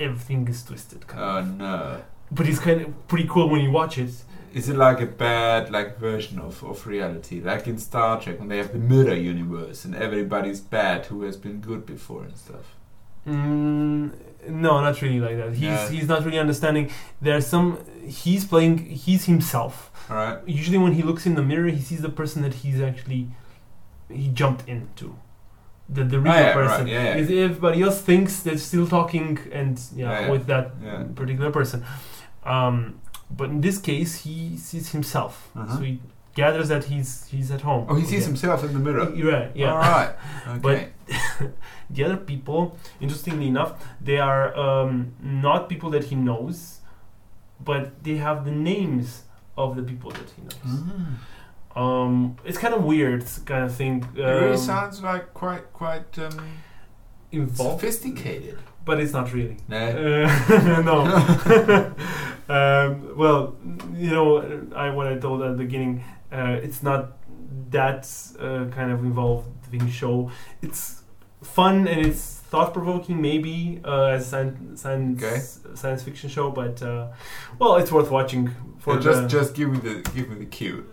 everything is twisted. Kind Oh of. no. But it's kind of pretty cool when you watch it. Is it like a bad like version of, of reality, like in Star Trek when they have the mirror universe and everybody's bad who has been good before and stuff? Mm, no, not really like that. He's Yeah. he's not really understanding. There's some. He's playing. He's himself. All right. Usually, when he looks in the mirror, he sees the person that he's actually he jumped into. The the real Oh, yeah, person. right, yeah. Because everybody else thinks they're still talking and yeah, with that particular person. Um, but in this case, he sees himself. Uh-huh. So he gathers that he's he's at home. Oh, he sees again. himself in the mirror. Right. Yeah. All right. Okay. But- the other people, interestingly enough, they are um, not people that he knows, but they have the names of the people that he knows. Mm. Um, it's kind of weird, kind of thing. Um, it really sounds like quite quite um, involved. sophisticated. But it's not really. No. Uh, no. um, well, you know, I what I told at the beginning, uh, it's not that uh, kind of involved involving show. It's fun and it's thought provoking, maybe uh, as science science, Okay. science fiction show, but uh, well, it's worth watching for Yeah, just just give me the give me the cue.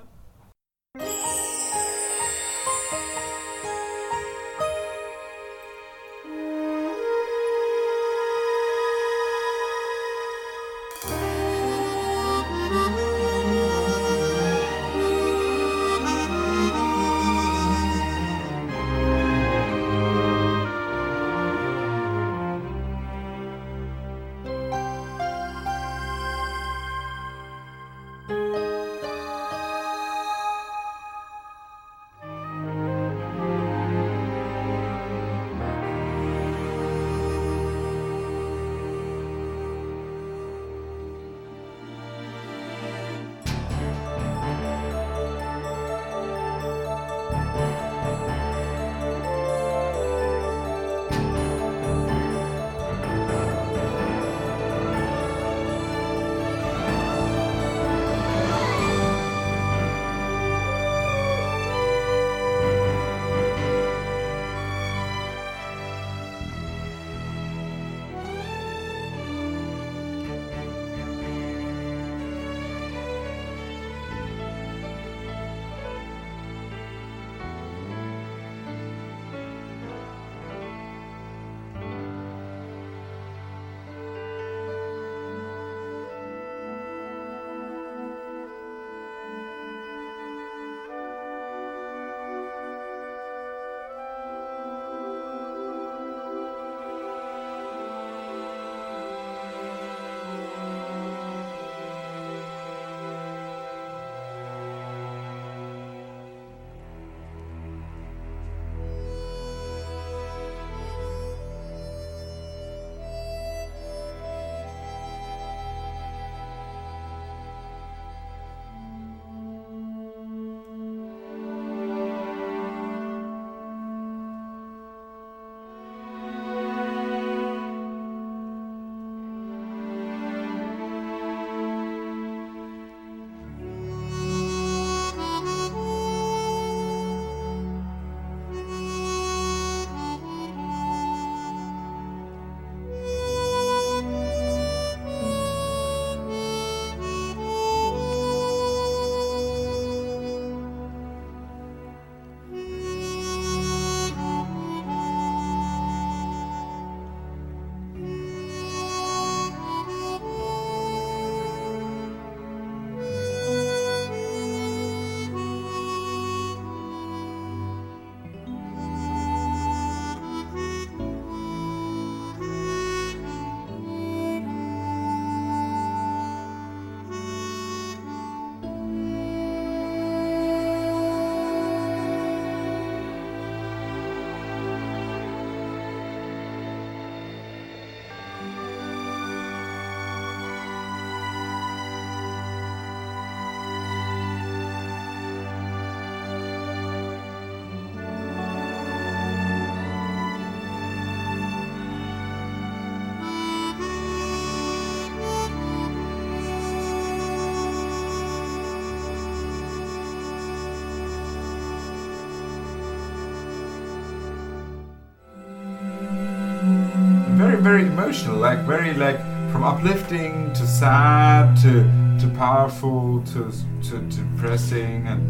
Very emotional like very like from uplifting to sad to to powerful to to depressing and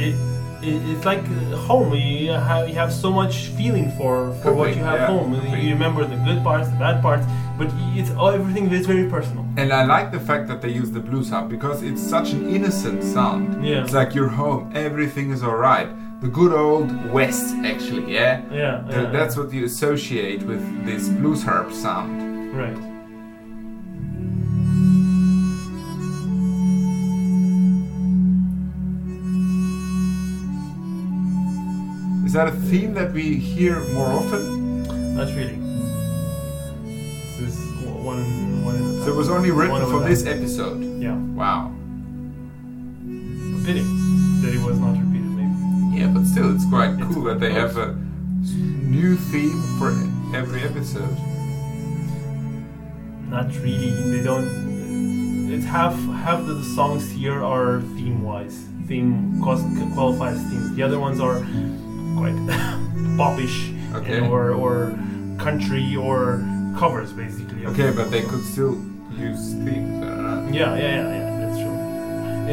it, it, it's like uh, home. You have you have so much feeling for for Could what be, you have yeah, home. be. You remember the good parts, the bad parts, but it's all everything is very personal. and I like the fact that they use the blues harp because it's such an innocent sound. Yeah. It's like you're home, everything is alright. The good old West, actually, yeah. Yeah, Th- yeah. That's what you associate with this blues harp sound. right. Is that a theme that we hear more often? Not really. This is one one. The So it was only written for this episode. Yeah, Wow. a pity that it was not. Yeah, but still, it's quite It's cool that they have a new theme for every episode. not really. They don't. It's half half the songs here are theme wise. Theme qualifies themes. The other ones are quite popish Okay. and- or or country or covers basically. Okay, but they could still use themes. Don't. Yeah, yeah, yeah, yeah. That's true.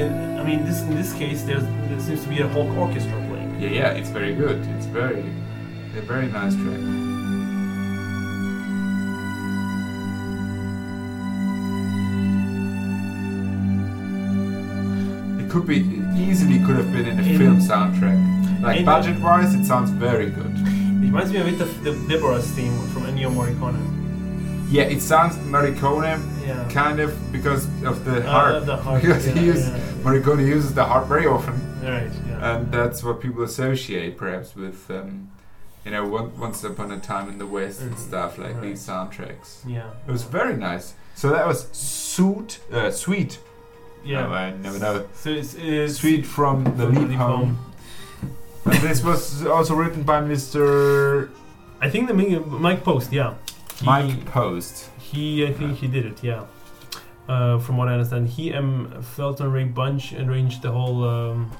And I mean, this in this case, there's there seems to be a whole orchestra. Yeah, yeah, it's very good. It's very, a very nice track. It could be easily could have been in a In- film soundtrack. Like budget-wise, it sounds very good. It reminds me a bit of the Deborah's theme from Ennio Morricone. Yeah, it sounds Morricone Yeah. kind of because of the Uh, the harp, because he yeah, uses yeah. Morricone uses the harp very often. Right. Yeah. and that's what people associate perhaps with um, you know one, once upon a time in the west and Mhm. stuff like Right. these soundtracks yeah. it was very nice so that was suit uh, sweet Yeah. No, i never know So it's, it's sweet from the leap home and this was also written by mr I think the Mi- Mike Post. Yeah. He, mike post He, I think he did it. Yeah. Uh, from what I understand, he and Velton Ray Bunch arranged the whole um,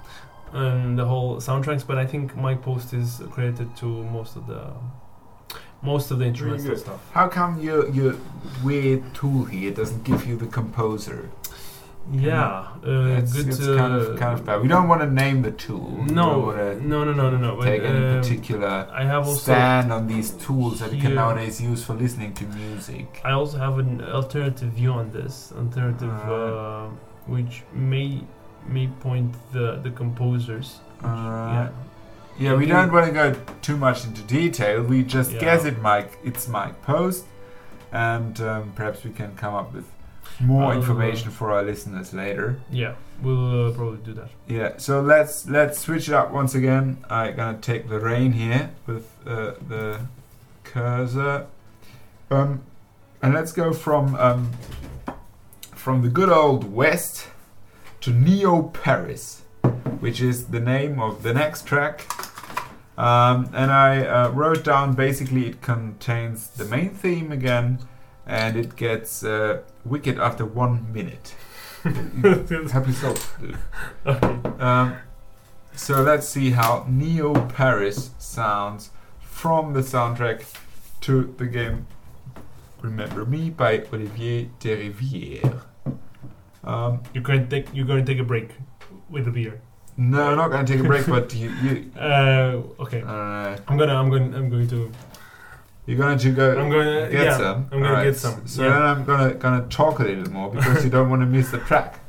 um, the whole soundtracks, but I think Mike Post is credited to most of the most of the instrumental good. stuff. how come your your weird tool here doesn't give you the composer Yeah, uh, it's, good. it's uh, kind of kind of bad we don't want to name the tool We No, wanna no, no, no, no, no. But, take any um, particular I have also stand on these tools that you can nowadays use for listening to music. I also have an alternative view on this, alternative, uh, which may may point the the composers. which- Alright. yeah, Yeah, we don't want to go too much into detail. We just Yeah. guess it, Mike. It's Mike Post, and um, perhaps we can come up with more Uh, information for our listeners later. yeah, we'll uh, probably do that. Yeah. So let's let's switch it up once again. I'm gonna take the rein here with uh, the cursor, um, and let's go from um, from the good old West to Neo Paris, which is the name of the next track. Um, and I uh, wrote down basically it contains the main theme again, and it gets uh, wicked after one minute. Dude. okay. Um, so let's see how Neo Paris sounds from the soundtrack to the game Remember Me by Olivier Derivière. Um, You're going to take you're going to take a break with a beer. no, I'm not going to take a break, but you, you Uh, okay. uh, I'm gonna I'm going I'm going to you're going to go I'm gonna get yeah, some. I'm gonna get some. So yeah. then I'm gonna gonna talk a little more because you don't want to miss the track.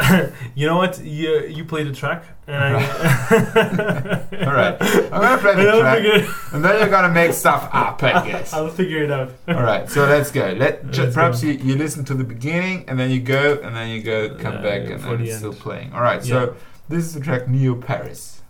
you know what? You you play the track and All right, I'm gonna play the track, figure, and then you're gonna make stuff up, I guess. I'll figure it out. All right, so let's go. Let ju- Let's perhaps go. you, you listen to the beginning and then you go and then you go come Uh, back and then the it's still playing. All right, so this is the track Neo Paris.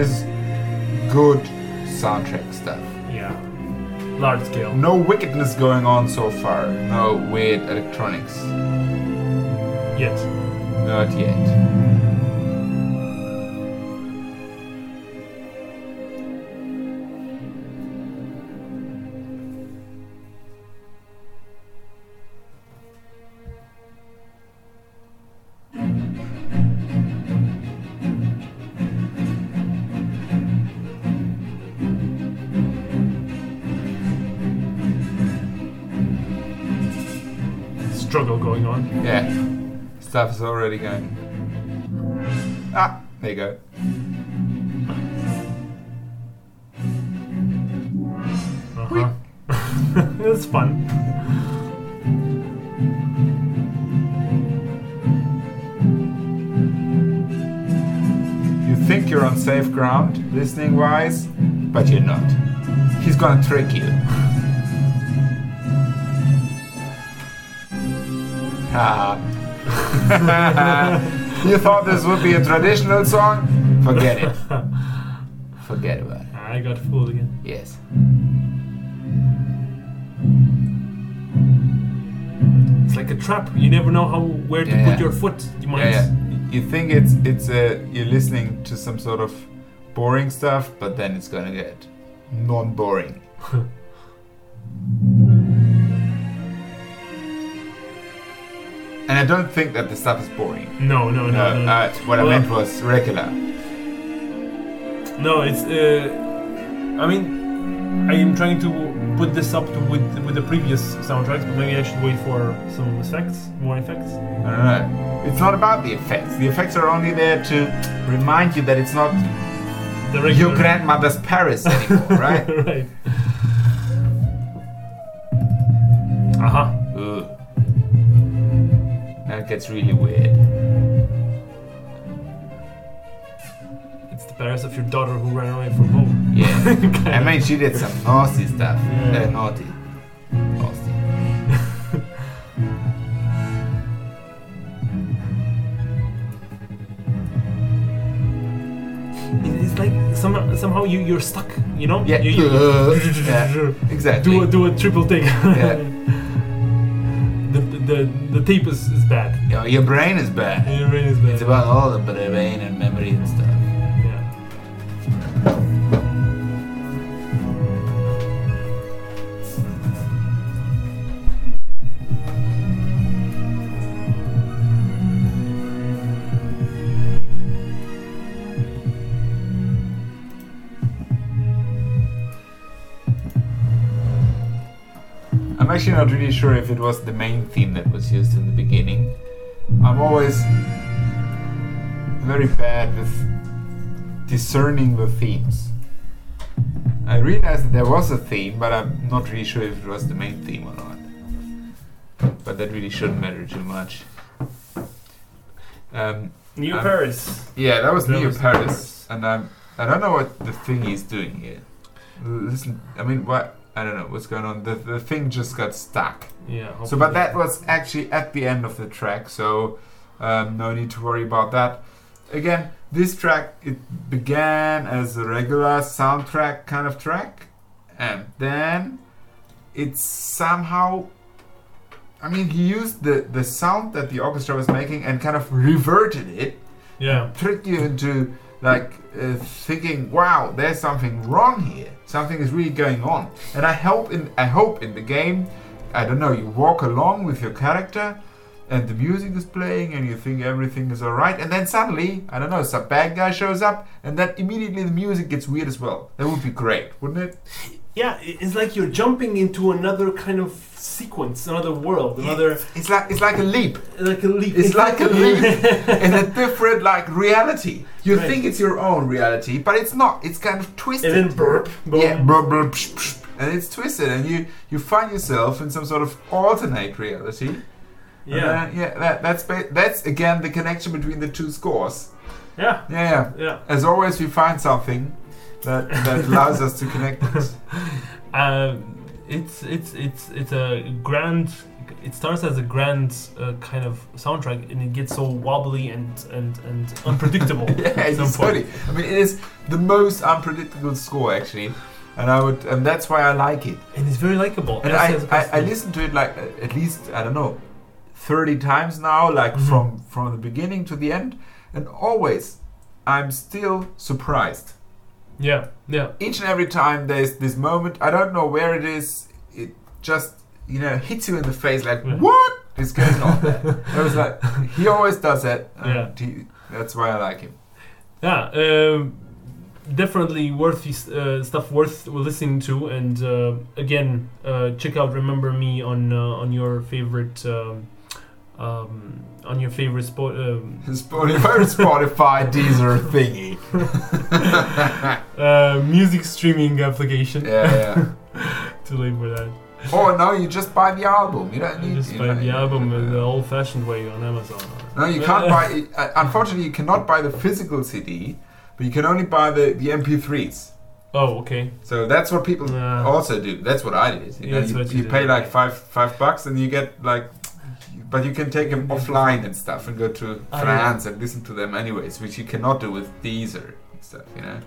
Is good soundtrack stuff. Yeah. Large scale. No wickedness going on so far. No weird electronics. Yet. Not yet. Stuff is already going. Ah, there you go. Uh-huh. That's fun. You think you're on safe ground, listening wise, but you're not. He's gonna trick you. Haha. you thought this would be a traditional song? Forget it. Forget about it. I got fooled again. Yes. It's like a trap. You never know how where to Yeah, put yeah. your foot. You might. Yeah. You think it's it's uh, you're listening to some sort of boring stuff, but then it's gonna get non-boring. I don't think that the stuff is boring. No, no, no, No, no. no. uh, what I meant was regular. No, it's. Uh, I mean, I am trying to put this up to with with the previous soundtracks, but maybe I should wait for some effects, more effects. I don't know. It's not about the effects. The effects are only there to remind you that it's not The your grandmother's Paris anymore, right? right. Gets really weird. It's the parents of your daughter who ran away from home. Yeah. Kind I mean, she did some nasty stuff. Yeah. Uh, naughty. Nasty. It's like somehow somehow you you're stuck. You know. Yeah. You, you- Uh, yeah. Exactly. do a do a triple take. Yeah. The, the tape is, is bad. Yo, your brain is bad. Your brain is bad. It's about all the brain and memory and stuff. I'm actually not really sure if it was the main theme that was used in the beginning. I'm always very bad with discerning the themes. I realized that there was a theme, but I'm not really sure if it was the main theme or not. But that really shouldn't matter too much. Um, New Um, Paris. yeah, that was That was Paris, Paris. and um, I don't know what the thing is doing here. Listen, I mean, what? I don't know what's going on. The the thing just got stuck. Yeah. So, but that was actually at the end of the track, so um, no need to worry about that. Again, this track it began as a regular soundtrack kind of track, And then it somehow. I mean, he used the, the sound that the orchestra was making and kind of reverted it, Yeah. tricked you into like uh, thinking, "Wow, there's something wrong here. Something is really going on." And I hope in I hope in the game, I don't know, you walk along with your character, and the music is playing, and you think everything is alright, and then suddenly, I don't know, some bad guy shows up, and then immediately the music gets weird as well. That would be great, wouldn't it? Yeah, it's like you're jumping into another kind of sequence, another world, another It's like it's like a leap. like a leap. It's like a leap in a different like reality. You Right. think it's your own reality, but it's not. It's kind of twisted. and then burp. Yeah, brr, brr, psh, psh, and it's twisted, and you you find yourself in some sort of alternate reality. Yeah, then, yeah. That, that's ba- that's again the connection between the two scores. yeah, Yeah, yeah. yeah. As always, we find something that that allows us to connect. Uh, it's it's it's it's a grand. It starts as a grand uh, kind of soundtrack, and it gets so wobbly and and and unpredictable. yeah, it's funny. I mean, it is the most unpredictable score actually, and I would, and that's why I like it. and it's very likable. And I, I, I to- listened to it like at least I don't know, thirty times now, like Mhm. from from the beginning to the end, and always I'm still surprised. Yeah, yeah, Each and every time there's this moment, I don't know where it is. It just you know hits you in the face like Yeah. what is going on there. I was like, he always does that. And Yeah. he, that's why I like him. yeah. Um, definitely worth uh, stuff worth listening to. And uh, again, uh, check out "Remember Me" on uh, on your favorite. Um, um, on your favorite sport, um, Spotify, Spotify, Deezer thingy. uh, music streaming application. Yeah, yeah, Too late for that. Yeah. Or no, you just buy the album. You don't need. Just you buy don't the album uh, the old-fashioned way on Amazon. No, you can't buy. Uh, unfortunately, you cannot buy the physical CD, but you can only buy the, the MP3s. Oh, okay. So that's what people Yeah. also do. That's what I did. You, know, you, you you pay like five five bucks and you get like, but you can take them offline and stuff and go to Ah, France and listen to them anyways, which you cannot do with Deezer and stuff. You know.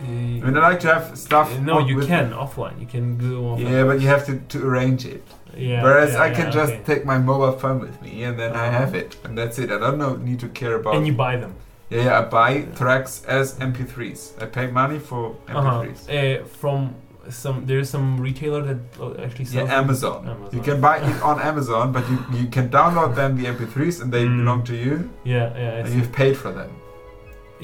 Uh, I mean, I like to have stuff. no, you can offline. You can go offline. Yeah, but you have to, to arrange it. Yeah, Whereas yeah, I can yeah, just okay. take my mobile phone with me and then I Uh-huh. have it, and that's it. I don't know, need to care about. and you buy them. Yeah, yeah, I buy tracks as MP3s. I pay money for Uh-huh. MP3s. Uh huh. from some, there's some retailer that uh, actually sells. Yeah. Amazon. Amazon. You can buy it on Amazon, but you, you can download them the MP3s and they Mm. belong to you, Yeah, yeah, I and see. you've paid for them.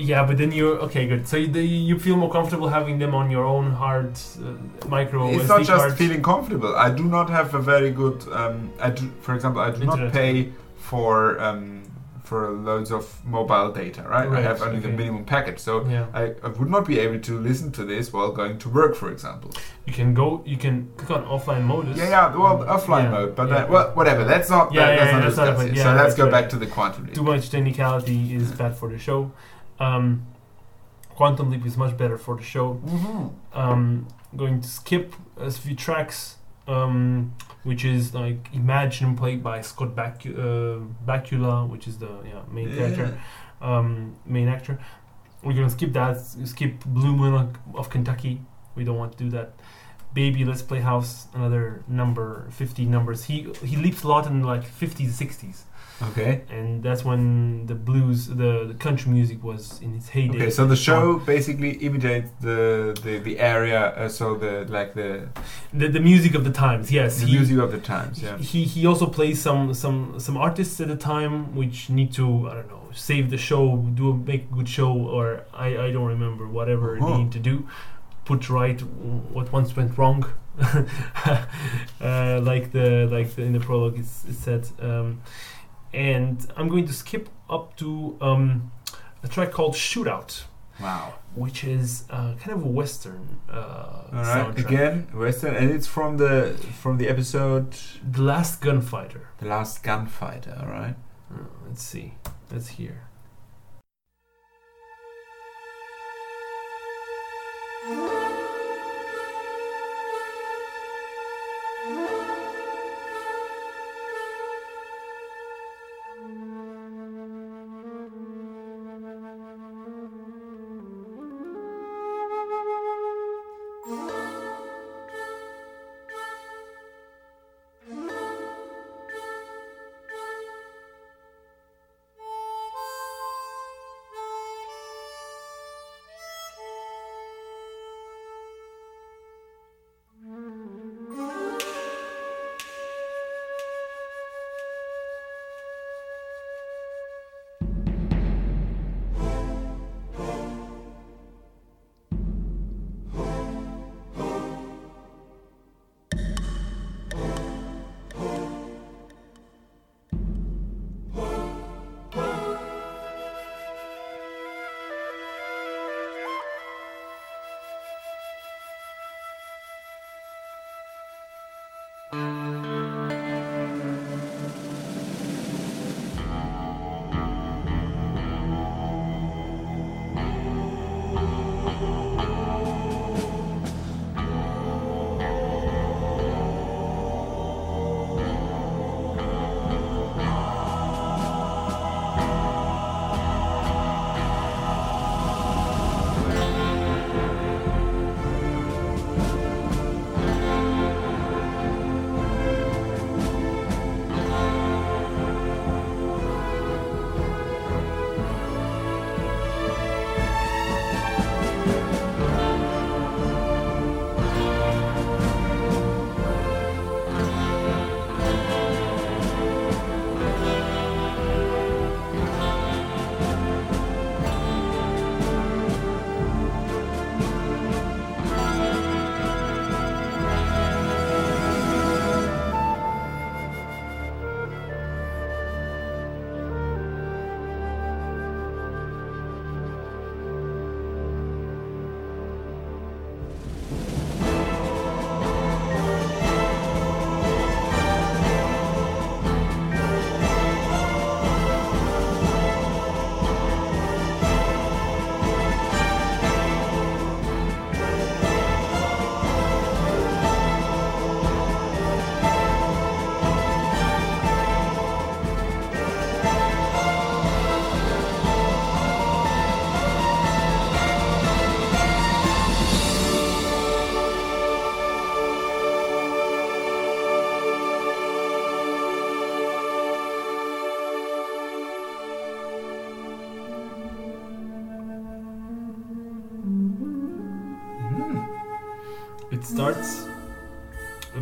Yeah. But then you're okay. Good. So you, you feel more comfortable having them on your own hard uh, micro. it's SD not just feeling comfortable. I do not have a very good. Um, I do, for example, I do not pay for um, for loads of mobile data. Right, I have only the minimum package, so Yeah. I, I would not be able to listen to this while going to work, for example. You can go. You can click on offline mode. Yeah, yeah, well, offline Yeah, mode, but yeah. that, well, whatever. That's not. Yeah, that, yeah, that's not that's not a- here. yeah, so let's that's go right. back to the quantum leap. Too much technicality is bad for the show. Um, Quantum Leap is much better for the show. Mm-hmm. Um, going to skip a few tracks, um, which is like Imagine played by Scott Bacu- uh, Bakula, which is the yeah, main character, um, main actor. We're gonna skip that. Skip Blue Moon of Kentucky. We don't want to do that. Baby, let's play house. Another number, fifty numbers. He he leaps a lot in like fifties, sixties, Okay. and that's when the blues, the, the country music was in its heyday. Okay, so the show basically imitates the the, the area, uh, so the like the, the the music of the times. Yes, the he, music of the times. Yeah. He he also plays some some some artists at the time which need to I don't know save the show, do a make a good show, or I I don't remember whatever Uh-huh. they need to do, put right what once went wrong, uh, like the like the, in the prologue it's, it said. Um, and I'm going to skip up to um, a track called Shootout. Wow. Which is uh, kind of a western. Uh, All right. Soundtrack. Again, western, and it's from the from the episode. The Last Gunfighter. The Last Gunfighter. All right. Uh, let's see. Let's hear.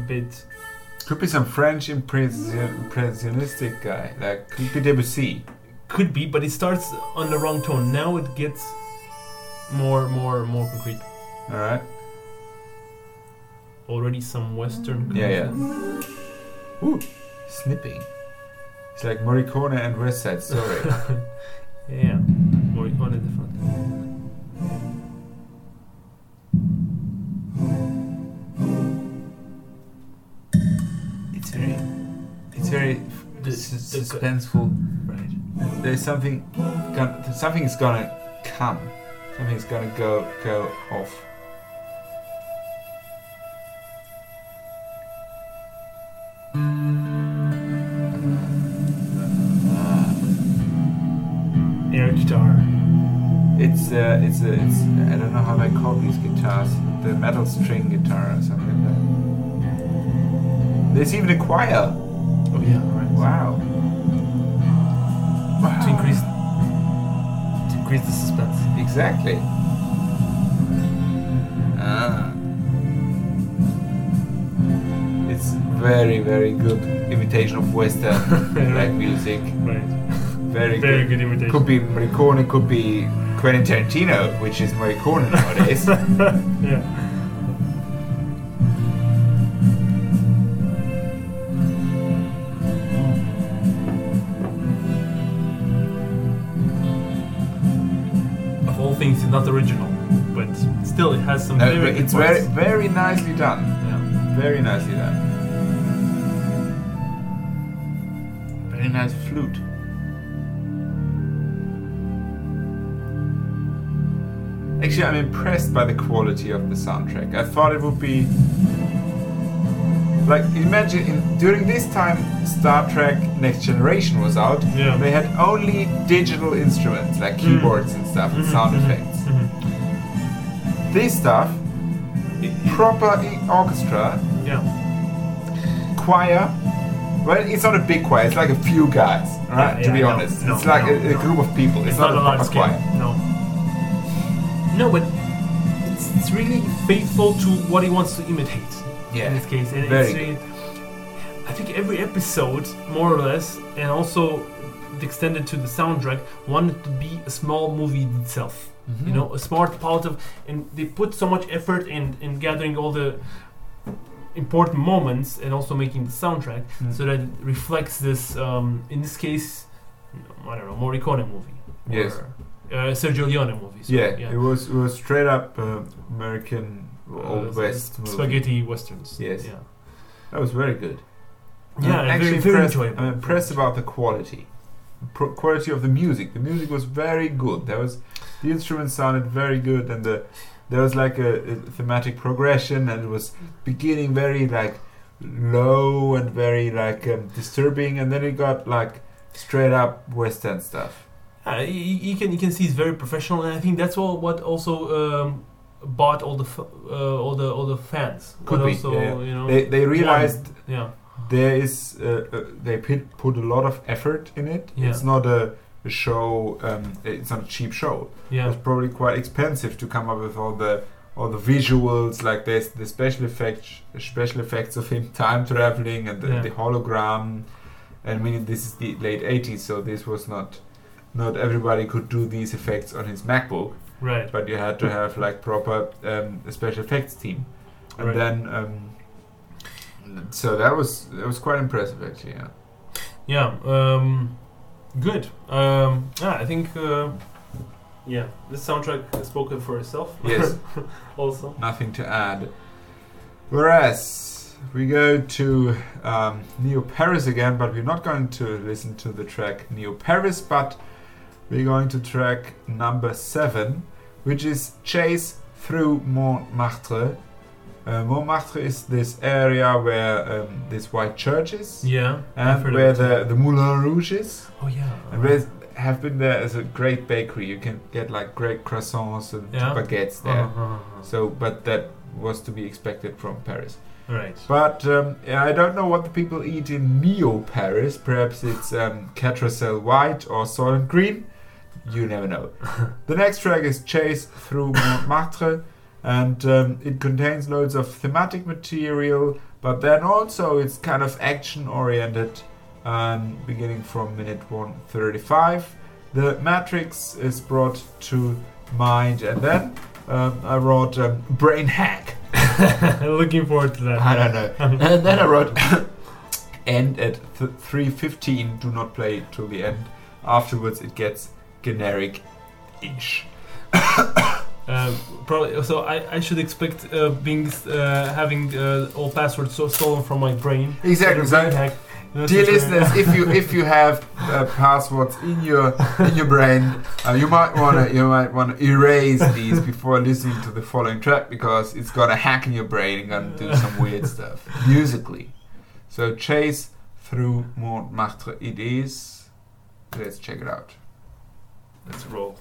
bit. Could be some French impression- impressionistic guy, like could be Debussy. Could be, but it starts on the wrong tone. Now it gets more, more, more concrete. All right. Already some Western. Yeah, yeah. Ooh, snipping. It's like Morricone and West Side Story. suspenseful. Right. There's something, something is gonna come. Something's gonna go go off. Air guitar. It's uh, it's uh, it's I don't know how they call these guitars. The metal string guitar or something like that. There's even a choir. Oh yeah, right. Wow. Increase the suspense. Exactly. Ah. It's very very good imitation of Western like music. Right. Very, Very good. good imitation. Could be Morricone, could be Quentin Tarantino, which is Morricone nowadays. yeah. Some No, very it's very very nicely done. Yeah. Very nicely done. Very nice flute. Actually, I'm impressed by the quality of the soundtrack. I thought it would be like imagine in, during this time Star Trek Next Generation was out. Yeah. They had only digital instruments like keyboards and stuff and Mhm, sound mhm, effects. mhm. This stuff, proper orchestra, Yeah. choir. Well, it's not a big choir. It's like a few guys, right? Yeah, to be yeah, no, honest, no, it's like no, a, a group of people. It's, It's not, not a proper choir. No. No, but it's, it's really faithful to what he wants to imitate. Yeah. In this case, and Very it's really, I think every episode, more or less, and also extended to the soundtrack, wanted to be a small movie itself. Mm-hmm. You know, a smart part of, and they put so much effort in in gathering all the important moments and also making the soundtrack Mm. so that it reflects this. Um, in this case, I don't know, Morricone movie. Yes. Or, uh, Sergio Leone movie. so, Yeah, it was it was straight up uh, American Uh, old s- west movie. spaghetti westerns. Yes. Yeah. That was very good. Yeah, I'm and very, very impressed, enjoyable. I'm impressed about the quality, Pro- quality of the music. The music was very good. There was the instruments sounded very good, and the there was like a, a thematic progression, and it was beginning very like low and very like um, disturbing, and then it got like straight up western stuff. Uh, you, you can you can see it's very professional, and I think that's all what also um, bought all the f- uh, all the all the fans. Could be, also, yeah. you know, They they realized yeah, there is uh, uh, they put, put a lot of effort in it. Yeah. It's not a, a show. Um, it's not a cheap show. yeah, It's probably quite expensive to come up with all the all the visuals. Like there's the special effects, special effects of him time traveling and the, Yeah. the hologram. And I mean, this is the late '80s, so this was not not everybody could do these effects on his MacBook, right. but you had to have like proper um, a special effects team. And Right. then, um, so that was that was quite impressive actually. Yeah. Yeah, um, good. Um, yeah, I think. Uh, yeah, this soundtrack has spoken for itself. Yes. also. nothing to add. Whereas we go to um, Neo Paris again, but we're not going to listen to the track Neo Paris, but we're going to track number seven, which is Chase Through Montmartre. Uh, Montmartre is this area where um, this white church is, Yeah. And where the, the Moulin Rouge is. Oh yeah. And where have been there as a great bakery. You can get like great croissants and Yeah. baguettes there. Uh-huh. So, but that was to be expected from Paris. Right. But um, I don't know what the people eat in Neo Paris. Perhaps it's um, Catracel White or Soylent Green. You never know. the next track is Chase Through Montmartre, and um, it contains loads of thematic material, but then also it's kind of action oriented, um, beginning from minute 135. The Matrix is brought to mind, and then um, I wrote um, Brain Hack. Looking forward to that. I don't know. and then I wrote end at th- 3.15, do not play till the end. Afterwards it gets generic-ish. Um, probably. So I, I should expect uh, being uh, having uh, all passwords so stolen from my brain. Exactly. So, brain hack. Dear uh, listeners, if you if you have uh, passwords in your in your brain, uh, you might wanna you might wanna erase these before listening to the following track because it's gonna hack in your brain and gonna do some weird stuff musically. So chase through Montmartre it is. Let's check it out. Let's roll.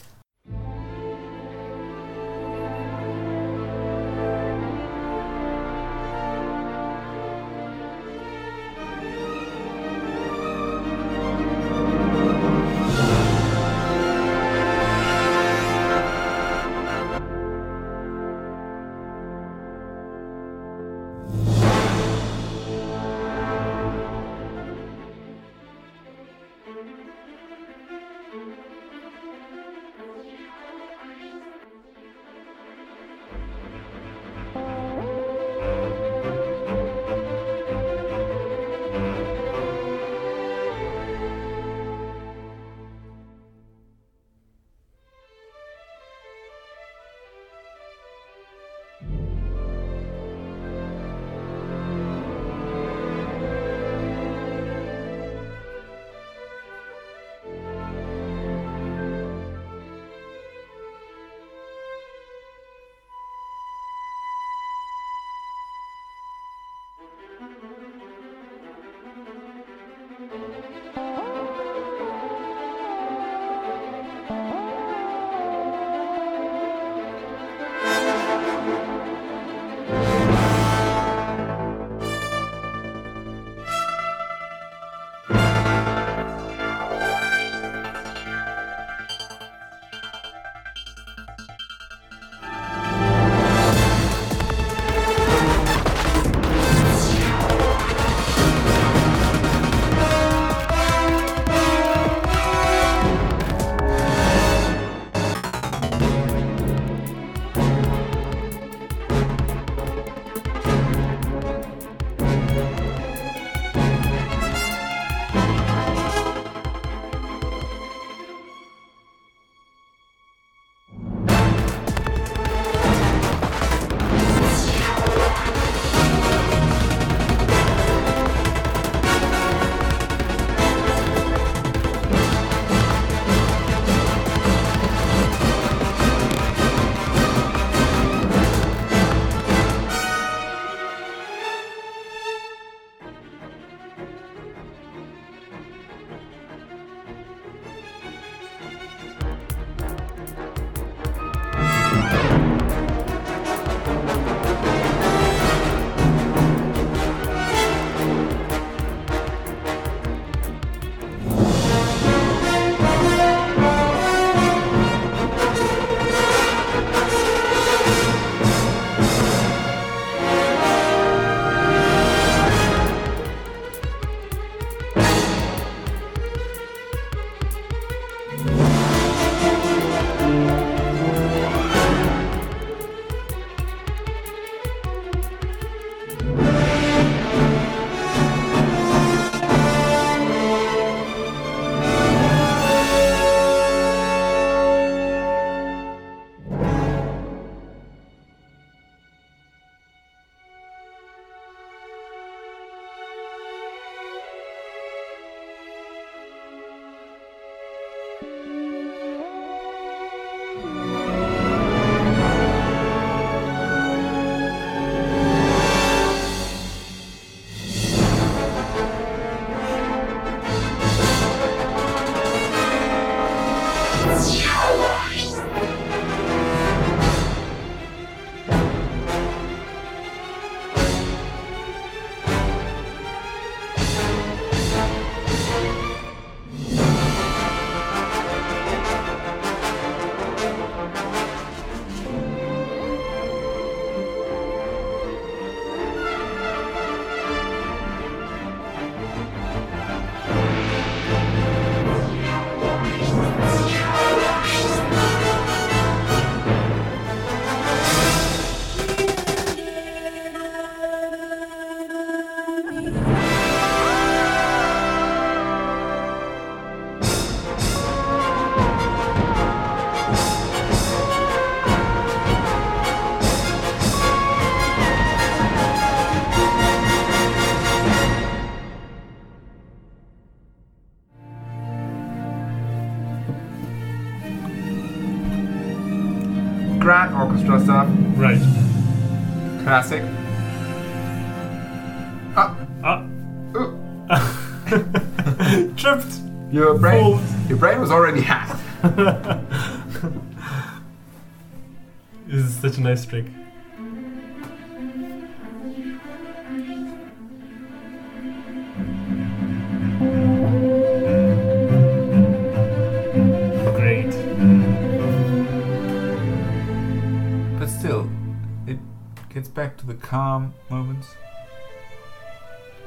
The calm moments.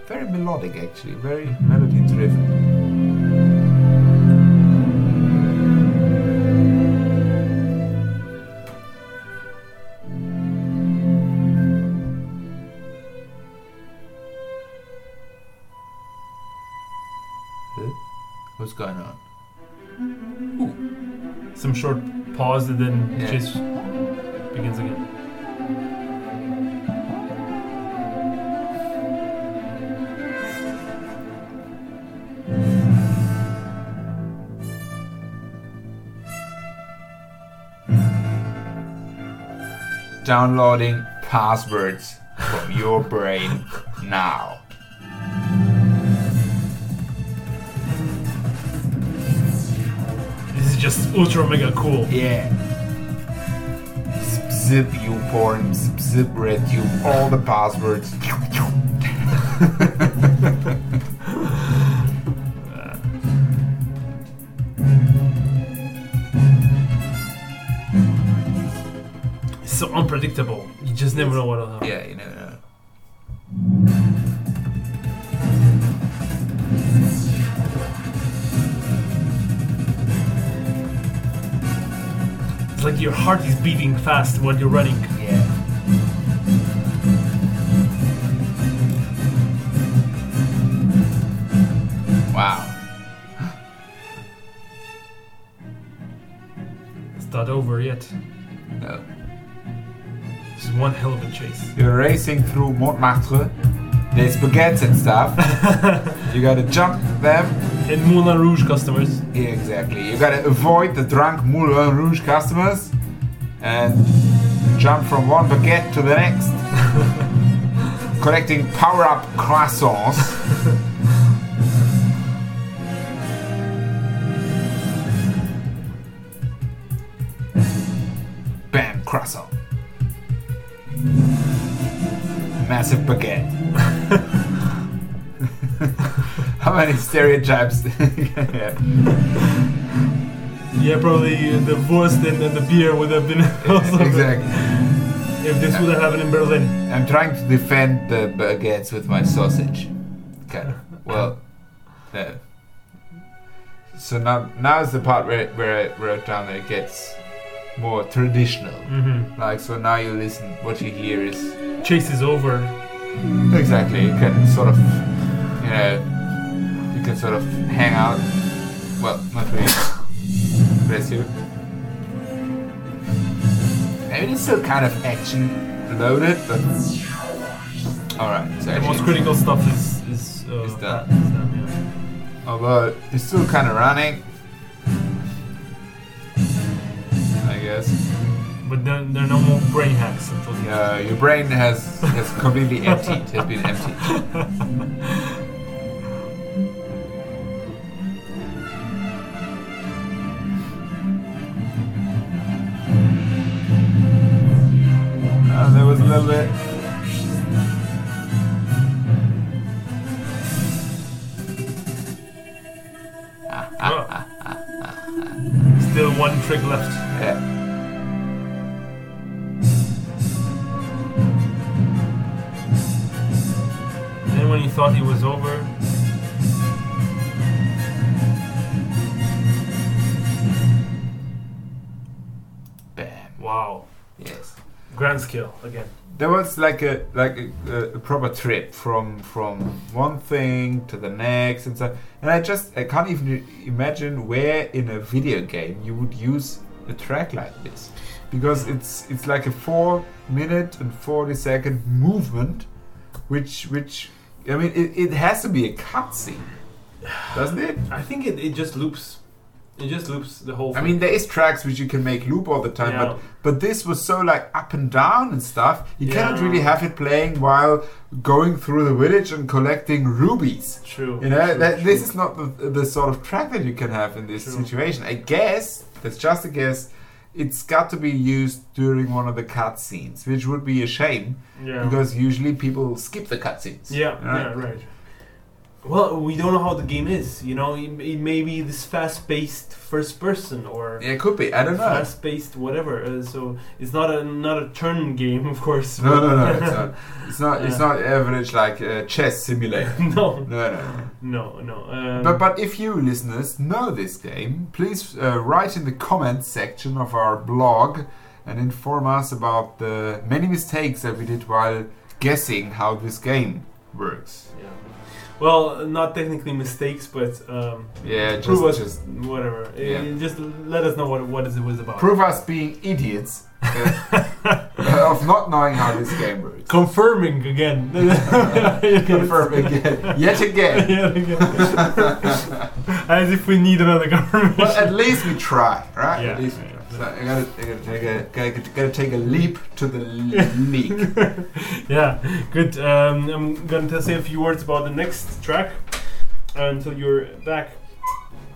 Very melodic, actually. Very mm-hmm. melody driven. Huh? What's going on? Ooh. Some short pause and then Yeah. just begins again. Downloading passwords from your brain now. This is just ultra mega cool. Yeah. Zip you porn, zip red you, all the passwords. so unpredictable. You just never know what'll happen. yeah, you never know. It's like your heart is beating fast while you're running. Yeah. Wow. It's not over yet. No. Is one hell of a chase. You're racing through Montmartre. There's baguettes and stuff. you gotta jump them. And Moulin Rouge customers. Yeah, exactly. You gotta avoid the drunk Moulin Rouge customers and jump from one baguette to the next. Collecting power up croissants. Massive baguette. How many stereotypes? yeah. Yeah, probably the Wurst and, and the beer would have been also Exactly. if this would have happened in Berlin. I'm trying to defend the baguettes with my sausage. Kind of. Well, uh, so now now is the part where where I wrote down that it gets more traditional. Mm-hmm. Like so now you listen, what you hear is Chase is over. exactly. You can sort of, you know, you can sort of hang out. Well, not really. Bless you. I mean, it's still kind of action loaded, but all right. So The most critical stuff is is, uh, Is done. is done, yeah. Although it's still kind of running. I guess. But there, there are no more brain hacks Uh, your brain has has completely emptied. Has been emptied. Uh, there was a little bit. One trick left. Yeah. Then when you thought he was over, Bam. wow, Yes. grand skill again. There was like a like a, a proper trip from from one thing to the next and so and I just I can't even imagine where in a video game you would use a track like this because it's it's like a four minute and forty second movement which which I mean it, it has to be a cutscene doesn't it I think it, it just loops. It just loops the whole. Thing. I mean, there is tracks which you can make loop all the time, Yeah. but but this was so like up and down and stuff. You cannot really have it playing while going through the village and collecting rubies. true. You know, true, that, true. this is not the, the sort of track that you can have in this True. situation. I guess that's just a guess. It's got to be used during one of the cutscenes, which would be a shame yeah. because usually people skip the cutscenes. Yeah, yeah, right. Well, we don't know how the game is. You know, it, it may be this fast-paced first person or Yeah, it could be. I don't know. fast-paced whatever. Uh, so it's not a not a turn game, of course. No, no, no. It's not. It's not. It's not average like a chess simulator. no, No, no. no. no, no. Um, But but if you listeners know this game, please uh, write in the comments section of our blog and inform us about the many mistakes that we did while guessing how this game works. yeah. Well, not technically mistakes, but um, Yeah, just prove us just whatever. Uh, Yeah. Just let us know what what it was about. prove us being idiots uh, of not knowing how this game works. Confirming again. Confirm again, yet again. Yet again. As if we need another confirmation. Well, at least we try, right? Yeah, So I gotta, I gotta take a, gotta, gotta take a leap to the l- league. yeah, good. Um, I'm to say a few words about the next track until you're back.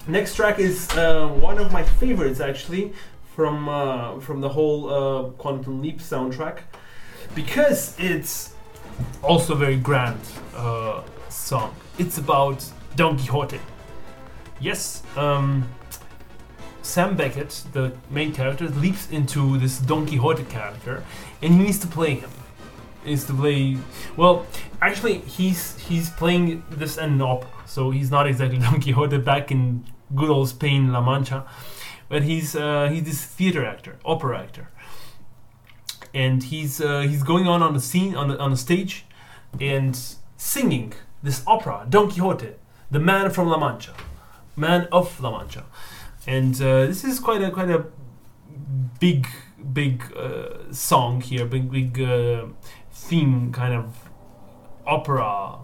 Next track is uh, one of my favorites, actually, from uh, from the whole uh, Quantum Leap soundtrack, because it's also a very grand uh, song. It's about Don Quixote. Yes, um, Sam Beckett, the main character, leaps into this Don Quixote character, and he needs to play him. He needs to play. Well, actually, he's he's playing this in an opera, so he's not exactly Don Quixote back in good old Spain, La Mancha, but he's uh, he's this theater actor, opera actor, and he's uh, he's going on on the scene on the on the stage, and singing this opera, Don Quixote, the man from La Mancha, man of La Mancha, and uh, this is quite a quite a big big uh, song here, big big uh, theme kind of opera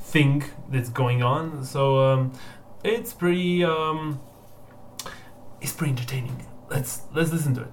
thing that's going on. So um, it's pretty um, it's pretty entertaining. Let's let's listen to it.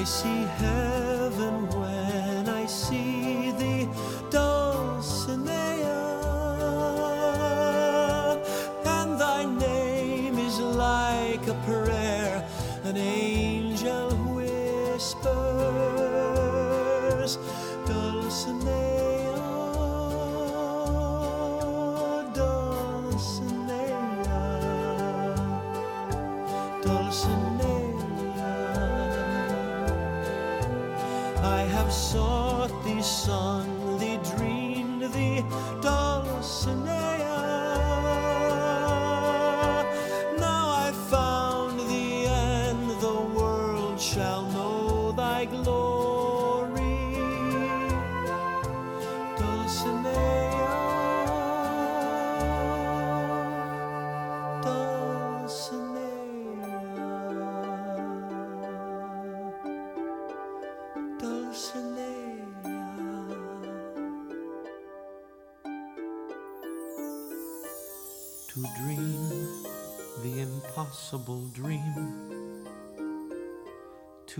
I see heaven when I see thee, Dulcinea, and thy name is like a prayer an angel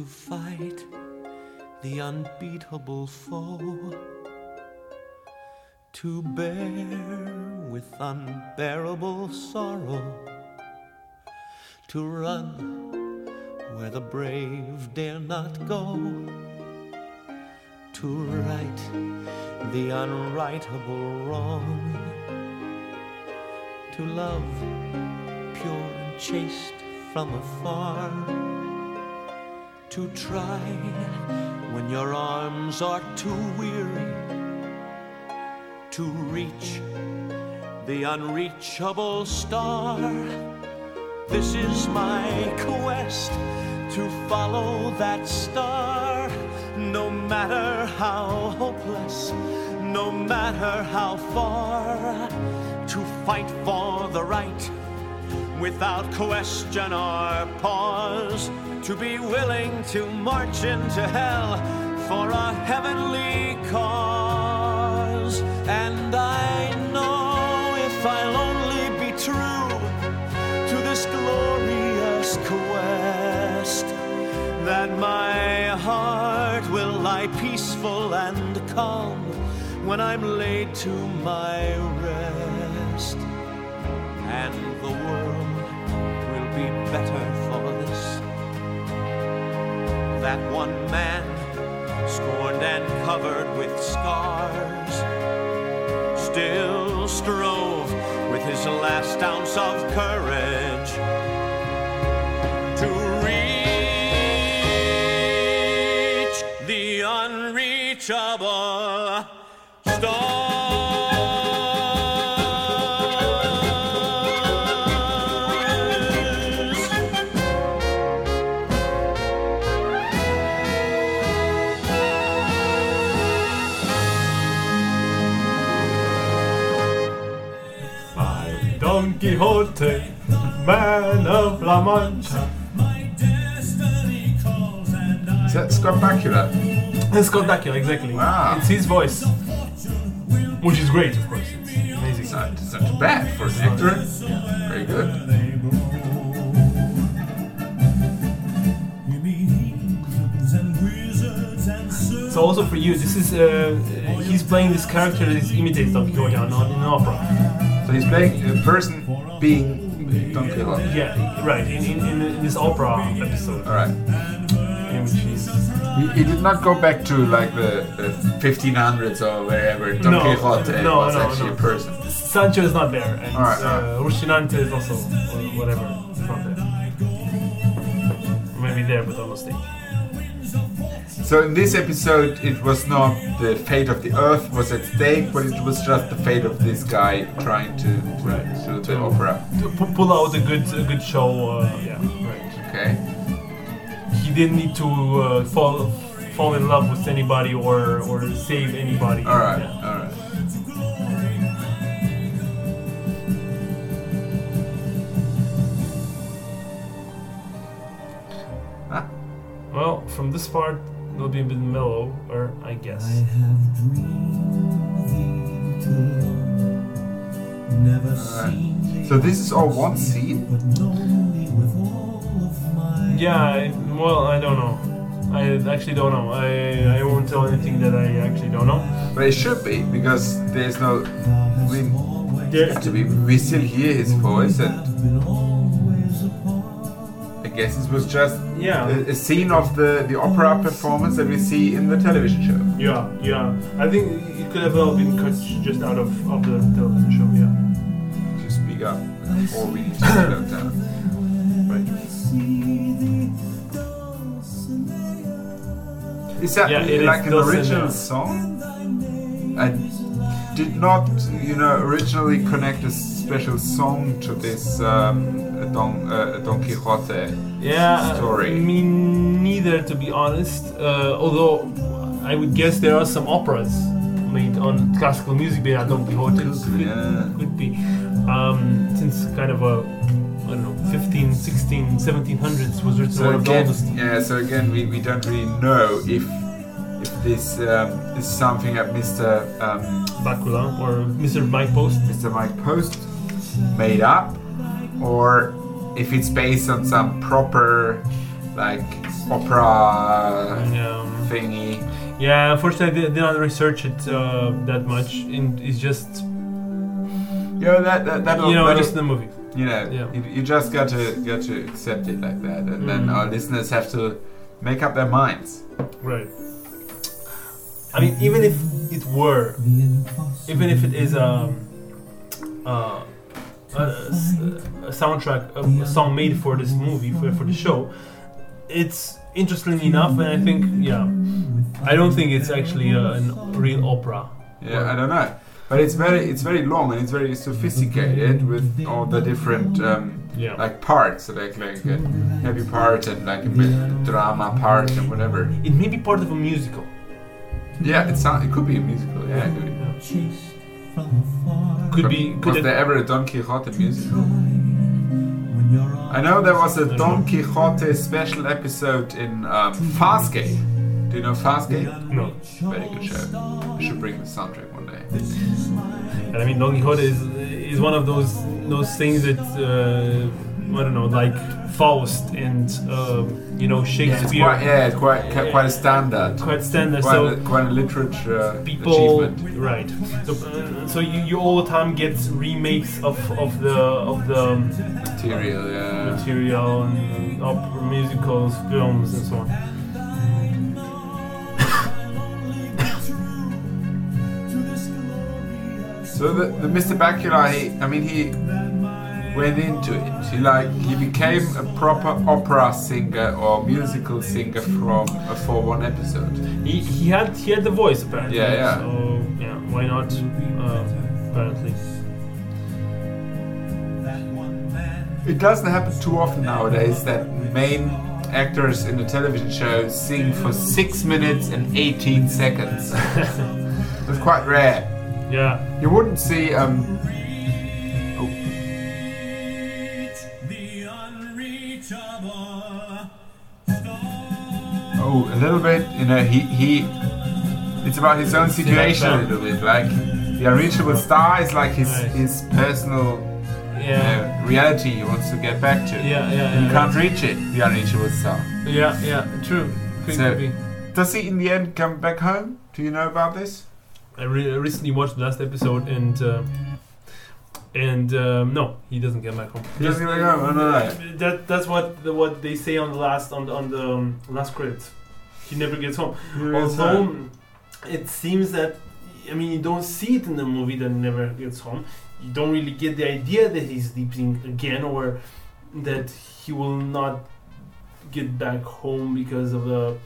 to fight the unbeatable foe, to bear with unbearable sorrow, to run where the brave dare not go, to right the unrightable wrong. To love pure and chaste from afar to try when your arms are too weary to reach the unreachable star. This is my quest to follow that star. No matter how hopeless no matter how far to fight for the right without question or pause, to be willing to march into hell for a heavenly cause. And I know if I'll only be true to this glorious quest, that my heart will lie peaceful and calm when I'm laid to my rest. And the world will be better. That one man, scorned and covered with scars, still strove with his last ounce of courage to reach the unreachable stars. Quixote, man of La Mancha. Is that Scott Bakula? It's Scott Bakula, exactly. Wow. It's his voice. Which is great, of course. It's amazing. It's not, it's not too bad for an actor. Very good. So also for you, this is uh, he's playing this character that is imitates Don Quixote on, an opera. So he's playing a person being Don Quixote. Yeah, right. In, in, in, in this opera episode, All right. in which he's He, he did not go back to like the, the 1500s or wherever Don No, Quixote no, was no, actually no. a person. Sancho is not there, and Alright, uh, Rocinante is also or whatever not there. Maybe there, but on the stage. So in this episode, it was not the fate of the Earth was at stake, but it was just the fate of this guy trying to to do the opera. To pull out a good a good show. Uh, yeah, right. Okay. He didn't need to uh, fall fall in love with anybody or or save anybody. All right, Yeah. all right. Well, from this part, it'll be a bit mellow, or I guess. I have dreamed thee too long, never seen So this is all one scene? but known thee with all of my Yeah, I, well, I don't know. I actually don't know. I, I won't tell anything that I actually don't know. but it should be because there's no. Thou I mean, There, to be, we still hear his voice, and guess this was just yeah, a, a scene of the the opera performance that we see in the television show. yeah, yeah. I think it could have all been cut just out of, of the television show. Yeah. To speak up, or we need to slow down. Right. Is that Yeah, it is like an original song? I did not, you know, originally connect a special song to this um, Don, uh, Don Quixote. Yeah, Story. me neither, to be honest. Uh, although I would guess there are some operas made on classical music based on Don Quixote. Could, Yeah. could be. Um, since kind of a, I don't know, 15, 16, 1700s was written So one of the again, oldest. yeah. So again, we, we don't really know if if this um, is something that Mr. Um, Bakula or Mr. Mike Post. Mr. Mike Post made up, or if it's based on some proper like opera Um, thingy. yeah, unfortunately, I did, did not research it uh, that much. And it's just, You know that that that'll, you know, that'll- just the movie. you know Yeah. you, you just got to got to accept it like that, and then Mm. our listeners have to make up their minds. Right. I mean, even if it were, even if it is um, uh, a, a, a soundtrack, a, a song made for this movie, for, for the show, it's interesting enough, and I think, yeah, I don't think it's actually a, a real opera. Yeah, I don't know, but it's very it's very long and it's very sophisticated with all the different. Um, Yeah. like parts, like like a heavy part and like a bit drama part and whatever. It may be part of a musical. Yeah, it sound, it could be a musical. Yeah, it could be. from afar. Could be. Could was have, there ever a Don Quixote musical? I know there was a don't Don. Quixote special episode in um, Farscape. Do you know Farscape? no. Very good show. We should bring the soundtrack one day. And I mean, Don Quixote is is one of those those things that uh, I don't know, like Faust and um, you know Yeah, it's Shakespeare. quite, yeah, it's quite quite a standard. quite standard. Quite, so a, quite a literature people achievement. right so, uh, so you, you all the time get remakes of, of the of the Material, yeah. material and opera musicals films and so on So the, the Mr. Bakula, he, I mean, he went into it. He like he became a proper opera singer or musical singer from a for one episode. he, he had he had the voice apparently Yeah, yeah. so yeah why not uh, apparently It doesn't happen too often nowadays that main actors in the television show sing for six minutes and 18 seconds. It's quite rare. yeah You wouldn't see um. A little bit. You know, he he. It's about his own situation a little bit. Like the unreachable star is like his Right. his personal yeah uh, reality he wants to get back to. yeah yeah And you can't reach it. The unreachable star. yeah yeah true could So- be Does he in the end come back home? Do you know about this? I re- recently watched the last episode and uh, and um, no he doesn't get back home He doesn't get back home. Oh, no, no. That that's what the, what they say on the last on the on the um, last credits. He never gets home. Although it seems that I mean you don't see it in the movie that he never gets home. You don't really get the idea that he's sleeping again or that he will not get back home because of the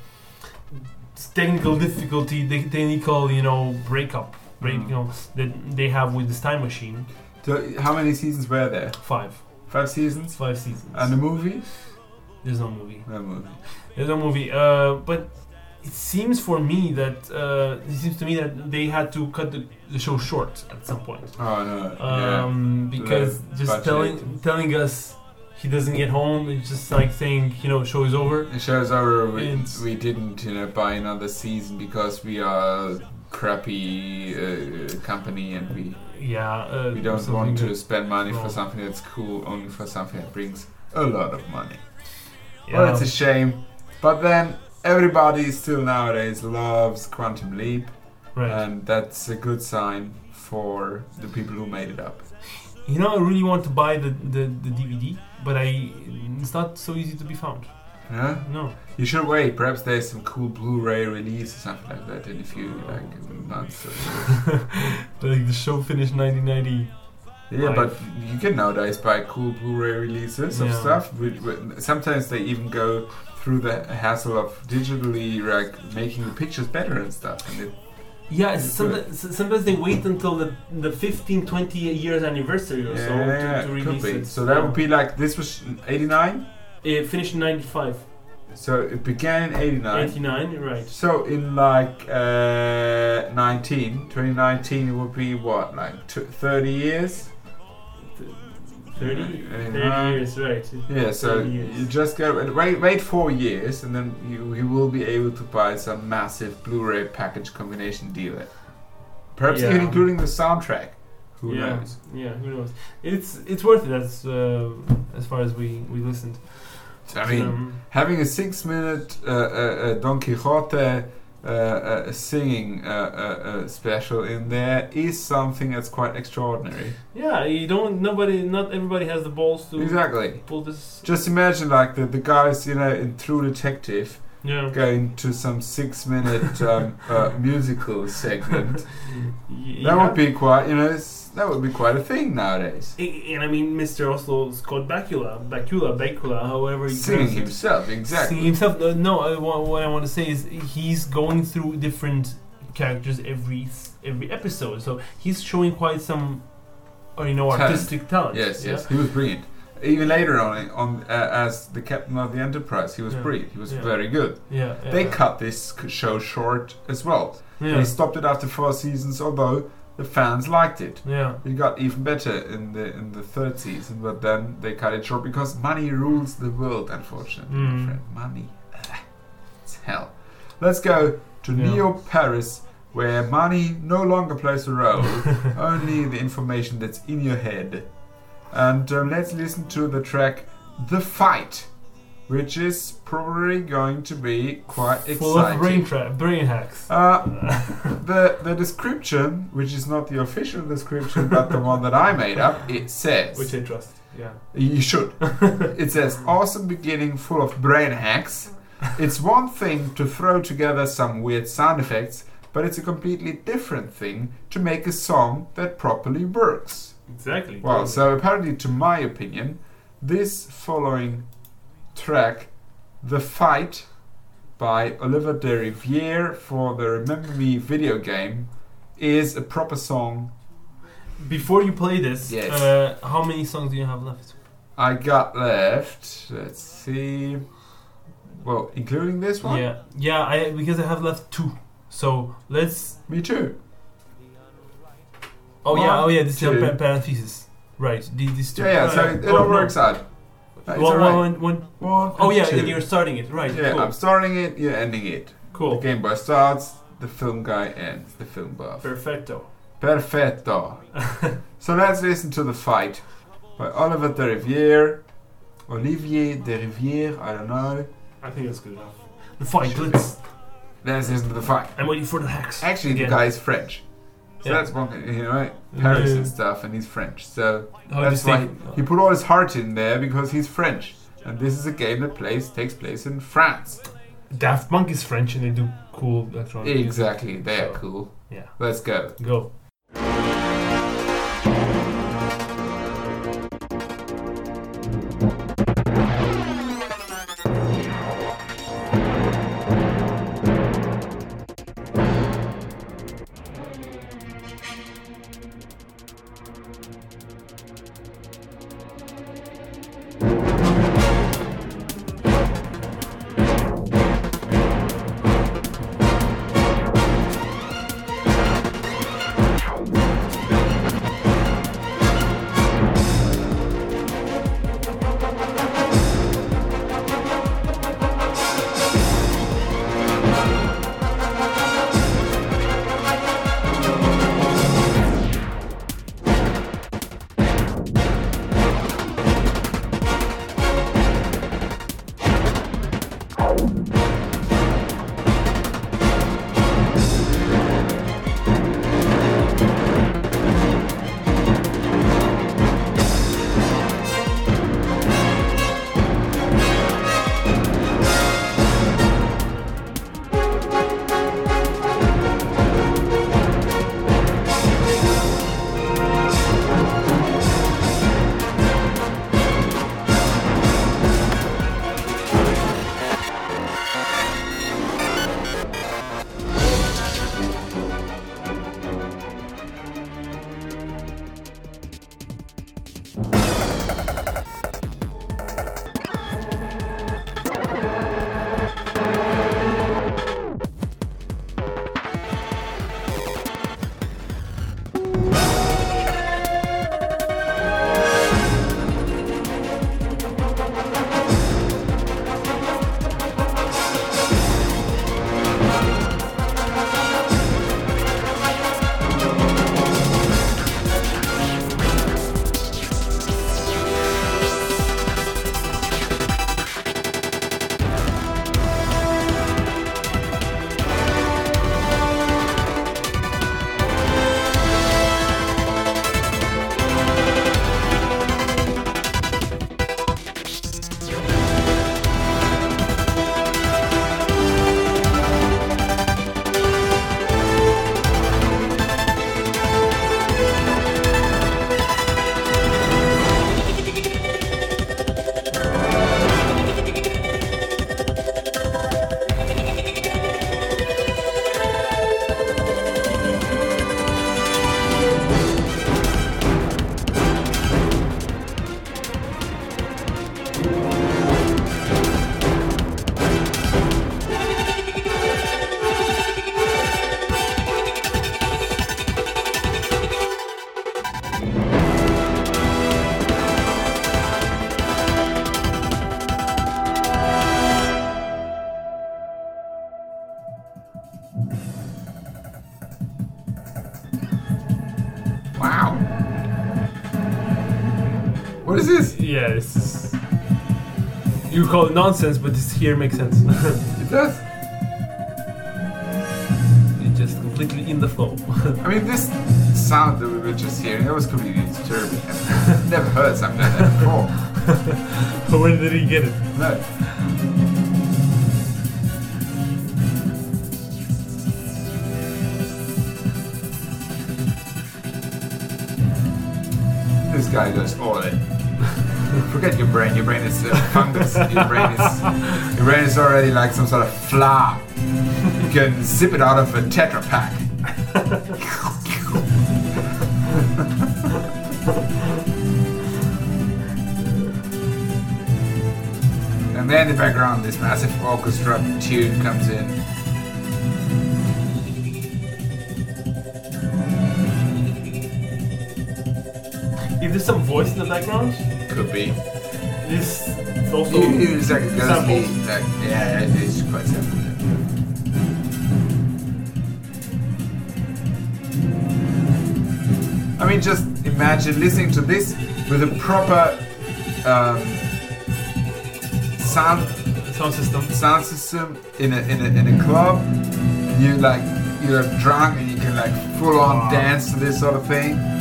technical difficulty, the technical you know breakup, break, Mm. you know that they have with this time machine. So how many seasons were there? Five, Five seasons. five seasons. And the movie? There's no movie. No movie. There's no movie. Uh, but it seems for me that uh, it seems to me that they had to cut the, the show short at some point. Oh no. yeah. Um, because just telling telling us he doesn't get home, it's just like saying you know show is over. The show's over. We, we didn't, you know, buy another season because we are a crappy uh, company and we Yeah. Uh, we don't want to spend money for something that's cool, only for something that brings a lot of money. Yeah. Well, it's a shame. But then everybody still nowadays loves Quantum Leap, right. and that's a good sign for the people who made it up. you know, I really want to buy the, the, the DVD, but I it's not so easy to be found. Yeah? No. You should wait. Perhaps there's some cool Blu-ray release or something like that in a few like months. Or like the show finished 1990. Yeah, but you can nowadays buy cool Blu-ray releases of Yeah. stuff. Which, which- sometimes they even go through the hassle of digitally like making the pictures better and stuff. And it, Yeah, sometimes, sometimes they wait until the, the 15, 20 years anniversary or yeah, so yeah, to, to release it. So that would be like this was '89. It finished in 95. So it began in '89. 89, right. So in like uh, 19, 2019, it would be what like t- 30 years. 30, Yeah, 30 yeah. years, right. Yeah, so you just go and wait, wait four years, and then you, you will be able to buy some massive Blu-ray package combination deal. Perhaps Yeah. even including the soundtrack. Who yeah, knows? Yeah, who knows? It's it's worth it as uh, as far as we we listened. I mean, Um, having a six-minute uh, uh, uh, Don Quixote uh, uh, singing uh, uh, special in there is something that's quite extraordinary. yeah, you don't. Nobody, not everybody has the balls to Exactly. pull this. Just imagine like the, the guys, you know, in True Detective Yeah. going to some six-minute um, uh, musical segment. Y- That would be quite, you know, that would be quite a thing nowadays. And I mean, Mr. Oslo Scott Bakula, Bakula, Bakula, however he Singing himself, exactly. Singing himself. Uh, no, I, what, what I want to say is he's going through different characters every every episode, so he's showing quite some, uh, you know, artistic talent. Yes, yeah? yes, he was brilliant. Even later on, on uh, as the captain of the Enterprise, he was Yeah. brilliant. He was Yeah. very good. Yeah. yeah. They cut this show short as well. Yeah. They stopped it after four seasons, although the fans liked it. yeah. It got even better in the in the third season, but then they cut it short because money rules the world. Unfortunately, Mm. friend. money, it's hell. Let's go to Yeah. Neo Paris, where money no longer plays a role, only the information that's in your head. And um, let's listen to the track "The Fight," which is probably going to be quite Full of brain exciting. tra- brain hacks. Uh, the the description, which is not the official description, but the one that I made up, it says Which I trust. Yeah. you should. it says awesome beginning full of brain hacks. It's one thing to throw together some weird sound effects, but it's a completely different thing to make a song that properly works. Exactly. Well, so apparently, to my opinion, this following track, The Fight by Oliver Derivière for the Remember Me video game, is a proper song. Before you play this, Yes. uh, how many songs do you have left? I got left, let's see, well, including this one? Yeah, yeah. I because I have left two. So let's. Me too. Oh yeah, oh yeah. This two. is a parenthesis. Right. These, these two. Yeah, yeah, so it, it Oh, all no. works out. It's One- alright. one- one- One Oh and yeah, two. and you're starting it. Right. Yeah, cool. I'm starting it, you're ending it. cool. The Game Boy starts, the film guy ends, the film buff. Perfecto. Perfetto. so let's listen to The Fight by Oliver Derivière. Olivier Derivière, I don't know. I think that's good enough. The fight. Let's. Let's listen to The Fight. I'm waiting for the hacks. Actually, Again. the guy is French. So Yeah. that's one thing, you know, Paris Yeah. and stuff, and he's French. So that's why think- he put all his heart in there because he's French. And this is a game that plays takes place in France. Daft Punk is French and they do cool electronic. music. Exactly, they're cool. Yeah. Let's go. Go. Call it nonsense, but this here makes sense. It does. It's just completely in the flow. I mean, this sound that we were just hearing, that was completely disturbing. I've never heard something like that before. But where did he get it? No. Brain. Your brain is uh, fungus. Your brain is your brain is already like some sort of flour. You can zip it out of a Tetra Pak. And then in the background, this massive orchestra tune comes in. Is there some voice in the background, Could be. This is also. It's like a. Like, yeah, it is quite simple. I mean, just imagine listening to this with a proper um, sound sound system. sound system in a in a in a club. You like you're drunk and you can like full on Wow. dance to this sort of thing.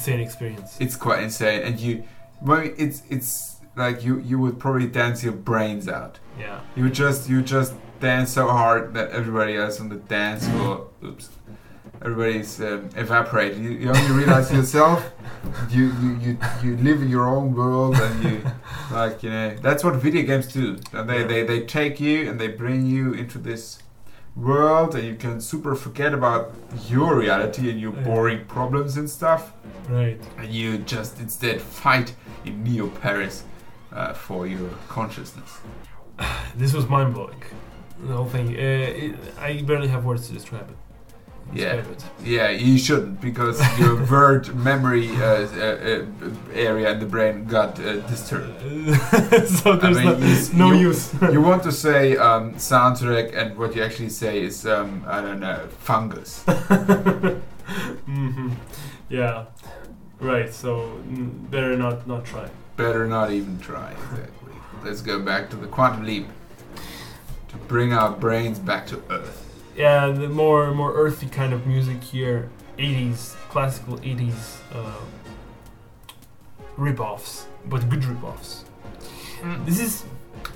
Insane experience. It's quite insane, and you, well, it's it's like you you would probably dance your brains out. Yeah. You just you just dance so hard that everybody else on the dance floor, oops, everybody's um, evaporated. You, you only realize yourself. You, you you you live in your own world, and you like you know that's what video games do. And they, they they take you and they bring you into this world, and you can super forget about your reality and your boring problems and stuff Right. and you just instead fight in Neo Paris uh, for your consciousness. This was mind blowing. The whole thing. Uh, it, I barely have words to describe it. Yeah, it. yeah, you shouldn't because your word memory uh, uh, uh, area in the brain got uh, disturbed. so there's mean, no, no you- use. You want to say um, soundtrack, and what you actually say is um, I don't know fungus. mm-hmm. Yeah. Right. So mm, better not not try. Better not even try. Exactly. Let's go back to the quantum leap to bring our brains back to Earth. Yeah, the more more earthy kind of music here. 80s, classical 80s uh, rip-offs, but good rip-offs. This is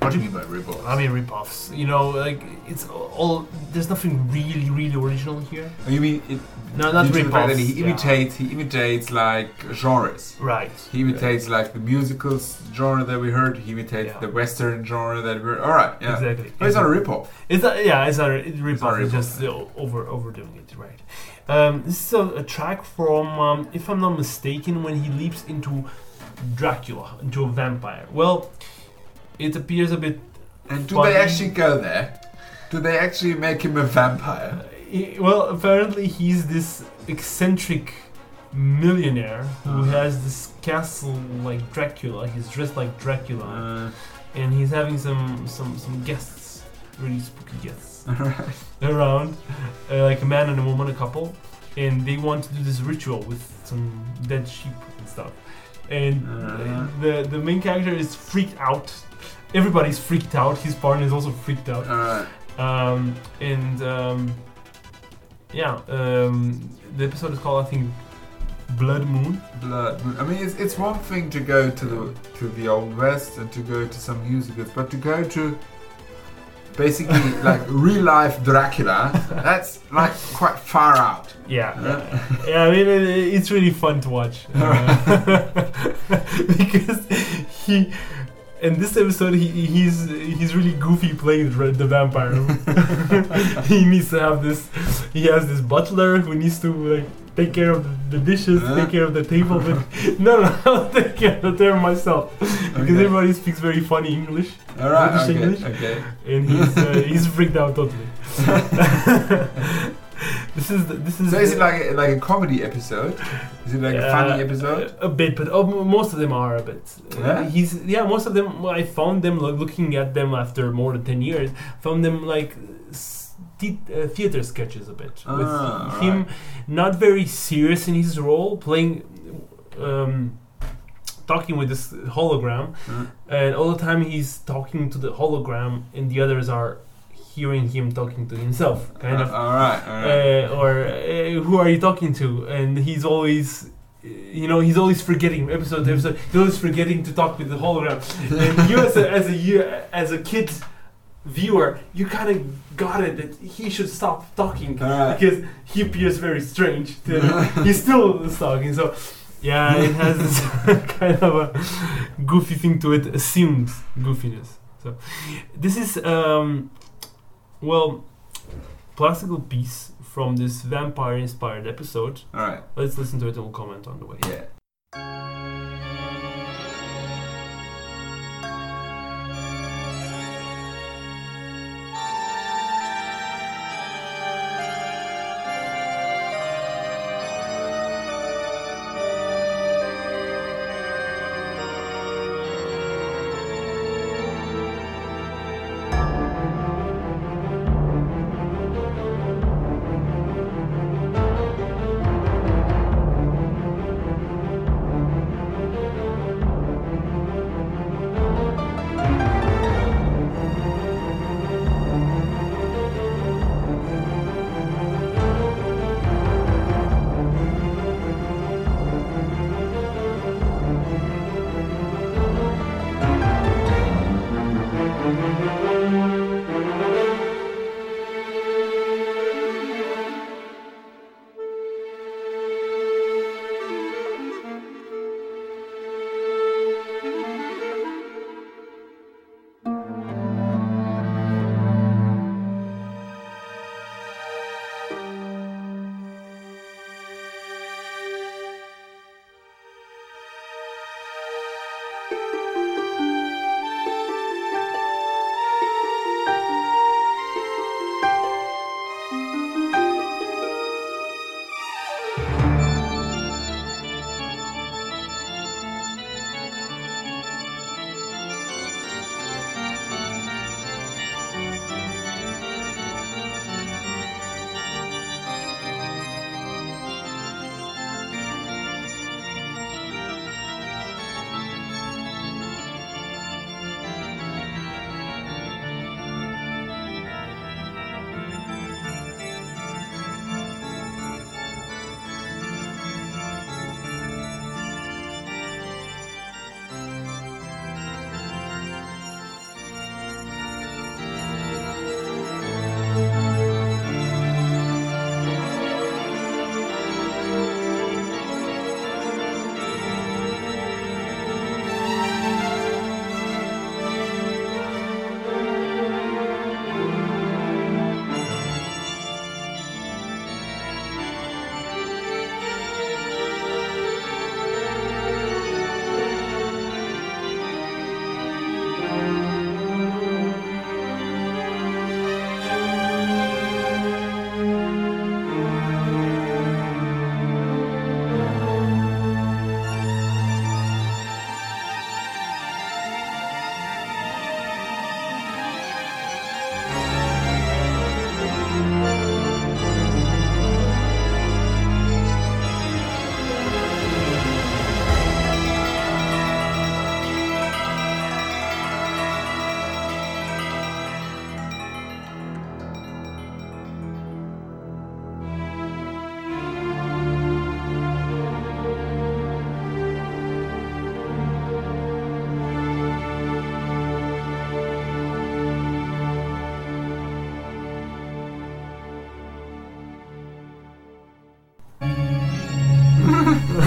What do you mean by rip-off? I mean rip-offs. You know, like it's all. There's nothing really, really original here. Oh, you mean it, No, not due to the fact that he yeah. imitates he imitates like genres. Right. He imitates like the musicals genre that we heard. He imitates Yeah. the western genre that we heard. All right, yeah. Exactly. But it's not a rip-off. It's not, yeah, it's not a it's rip not a It's rip-off. just uh, over overdoing it, right? Um, this is a, a track from, um, if I'm not mistaken, when he leaps into Dracula, into a vampire. Well, it appears a bit. And do Funny. they actually go there? Do they actually make him a vampire? eh, Well, apparently he's this eccentric millionaire who Uh-huh. has this castle like Dracula. He's dressed like Dracula, Uh, and he's having some some some guests, really spooky guests. around, uh, like a man and a woman, a couple, and they want to do this ritual with some dead sheep and stuff. And Uh-huh. the the main character is freaked out. Everybody's freaked out. His partner is also freaked out. Alright. Um, and um, yeah, um, the episode is called I think Blood Moon. Blood. Moon. I mean, it's, it's one thing to go to the to the old west and to go to some musicals, but to go to basically like real life Dracula, that's like quite far out. Yeah, Yeah. yeah. I mean, it, it's really fun to watch Uh, because he. In this episode, he, he's he's really goofy playing the, the vampire. he needs to have this. He has this butler who needs to like take care of the, dishes, Huh? take care of the table. But no, no, I'll take care of the table myself because Okay. everybody speaks very funny English, All right. British Okay. English? Okay. and he's uh, he's freaked out totally. this is the, this is. So is it like a, like a comedy episode? Is it like a funny Uh, episode? A bit, but oh, most of them are a bit. Uh, Yeah? He's yeah. Most of them. I found them like, looking at them after more than ten years. Found them like uh, theater sketches a bit with Ah, him not very serious in his role, playing um, talking with this hologram, Mm. and all the time he's talking to the hologram, and the others are hearing him talking to himself, kind of. Uh, all right, all right. Uh, or uh, who are you talking to? And he's always, uh, you know, he's always forgetting episode to episode. He's always forgetting to talk with the hologram. and you, as a as a you, as a kid viewer, you kind of got it that he should stop talking Alright. because he appears very strange. To, he's still talking, so. Yeah, it has this kind of a goofy thing to it, assumed goofiness. So, this is um, well, classical piece from this vampire-inspired episode. all right. Let's listen to it and we'll comment on the way. Yeah.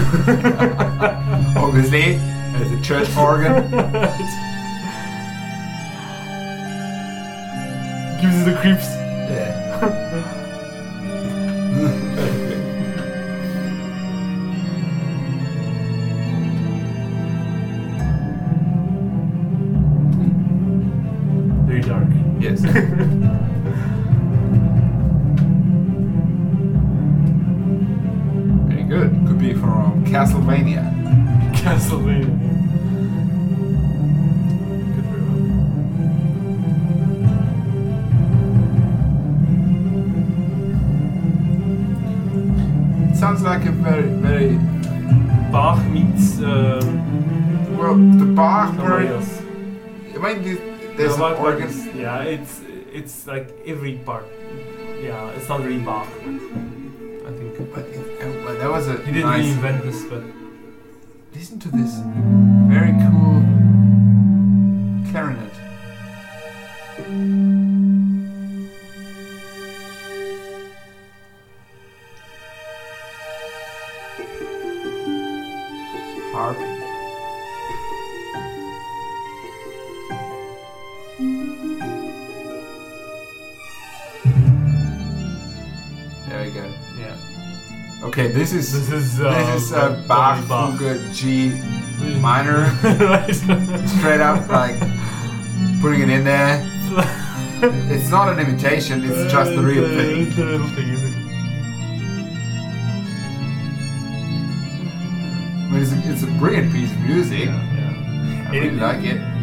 Obviously, as a church organ. Like every part. Yeah, it's not really Bach. I think But it, uh, well, that was a he didn't nice. reinvent this, but this is This is uh, this is uh, Bach. Fugue G minor, right. straight up like putting it in there. It's not an imitation; it's just the real thing. It's the real thing, isn't it? I mean, it's a, it's a brilliant piece of music. Yeah, yeah. I really It- like it.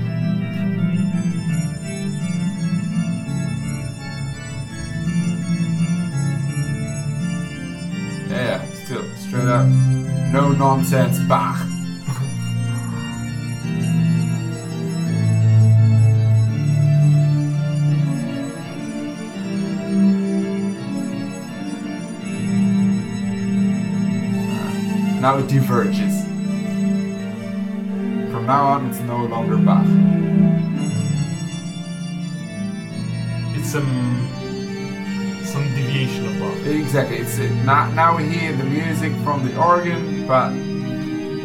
Still up, no nonsense Bach. Now it diverges. From now on, it's no longer Bach. It's some of. Exactly. It's it. Now, now we hear the music from the organ, but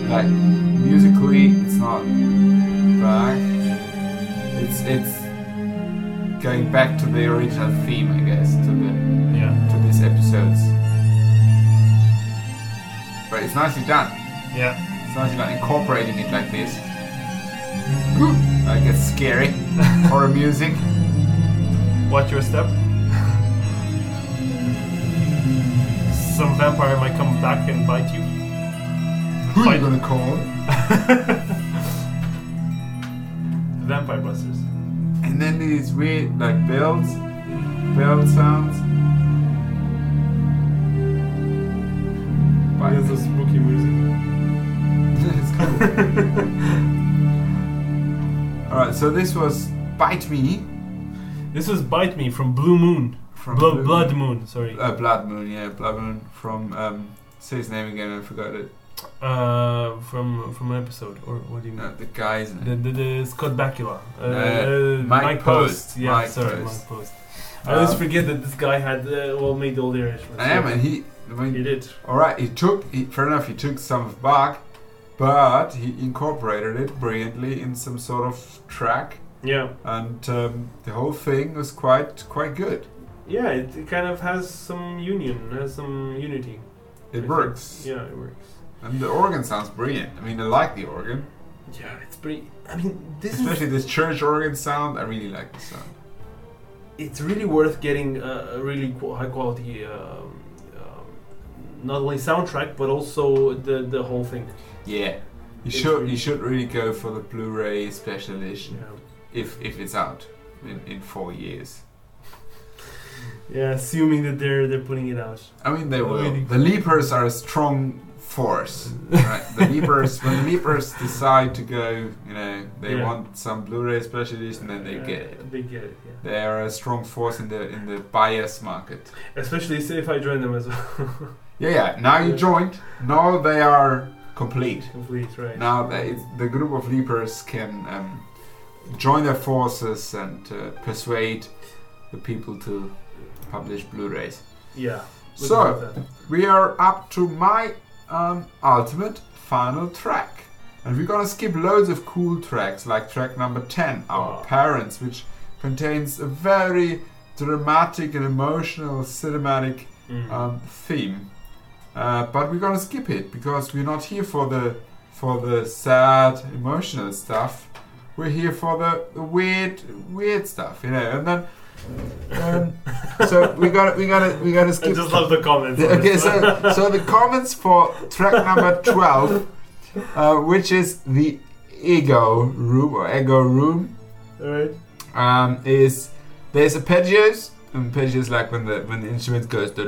like musically, it's not Bach. It's it's going back to the original theme, I guess, to the Yeah, to these episodes. But it's nicely done. yeah. It's nicely done, incorporating it like this. Mm-hmm. Like it's scary horror music. Watch your step. Some vampire might come back and bite you. Who are Fight- you gonna call? Vampire busters. And then these weird like bells, bell sounds. Bite There's me. a spooky music. It's cool. Alright, so this was Bite Me This was Bite Me from Blue Moon. From Blo- Blue- Blood Moon, sorry. Uh, Blood Moon, yeah, Blood Moon from um say his name again, I forgot it. Uh, from from an episode, or what do you mean? No, the guy's The, name. the, the Scott Bakula. Uh, Uh, uh, Mike Post. Yeah, Mike sorry, Post. Mike Post. I always Um, forget that this guy had uh, well made all the arrangements. I am, and he I mean, He did. Alright, he took, he, fair enough, he took some of Bach, but he incorporated it brilliantly in some sort of track, Yeah. and um, the whole thing was quite quite good. Yeah, it, it kind of has some union, has some unity. I It think. works. Yeah, it works. And the organ sounds brilliant. I mean, I like the organ. Yeah, it's pretty. I mean, this Especially is. this church organ sound, I really like the sound. It's really worth getting a, a really qu- high quality, um, um, not only soundtrack but also the the whole thing. Yeah. You It's should really- you should really go for the Blu-ray special edition Yeah. if if it's out in, in four years. Yeah, assuming that they're they're putting it out. I mean, they will. The Leapers are a strong force, right? The Leapers, when the Leapers decide to go, you know, they Yeah. want some Blu-ray special edition, then they get it. They get it. Yeah. They are a strong force in the in the bias market. Especially if I join them as well. Yeah, yeah. Now you joined. Now they are complete. Complete, right? Now they, the group of Leapers can um, join their forces and uh, persuade the people to publish Blu-rays. Yeah. So we are up to my um, ultimate final track. And we're gonna skip loads of cool tracks, like track number 10, Our Wow. Parents, which contains a very dramatic and emotional cinematic Mm. um, theme. Uh, but we're gonna skip it because we're not here for the for the sad emotional stuff. We're here for the, the weird weird stuff, you know. And then um, so we got we got to we got to skip. I just love the comments. on Okay, so so the comments for track number twelve, uh, which is the ego room or ego room, Alright. um, is there's arpeggios And arpeggios like when the when the instrument goes a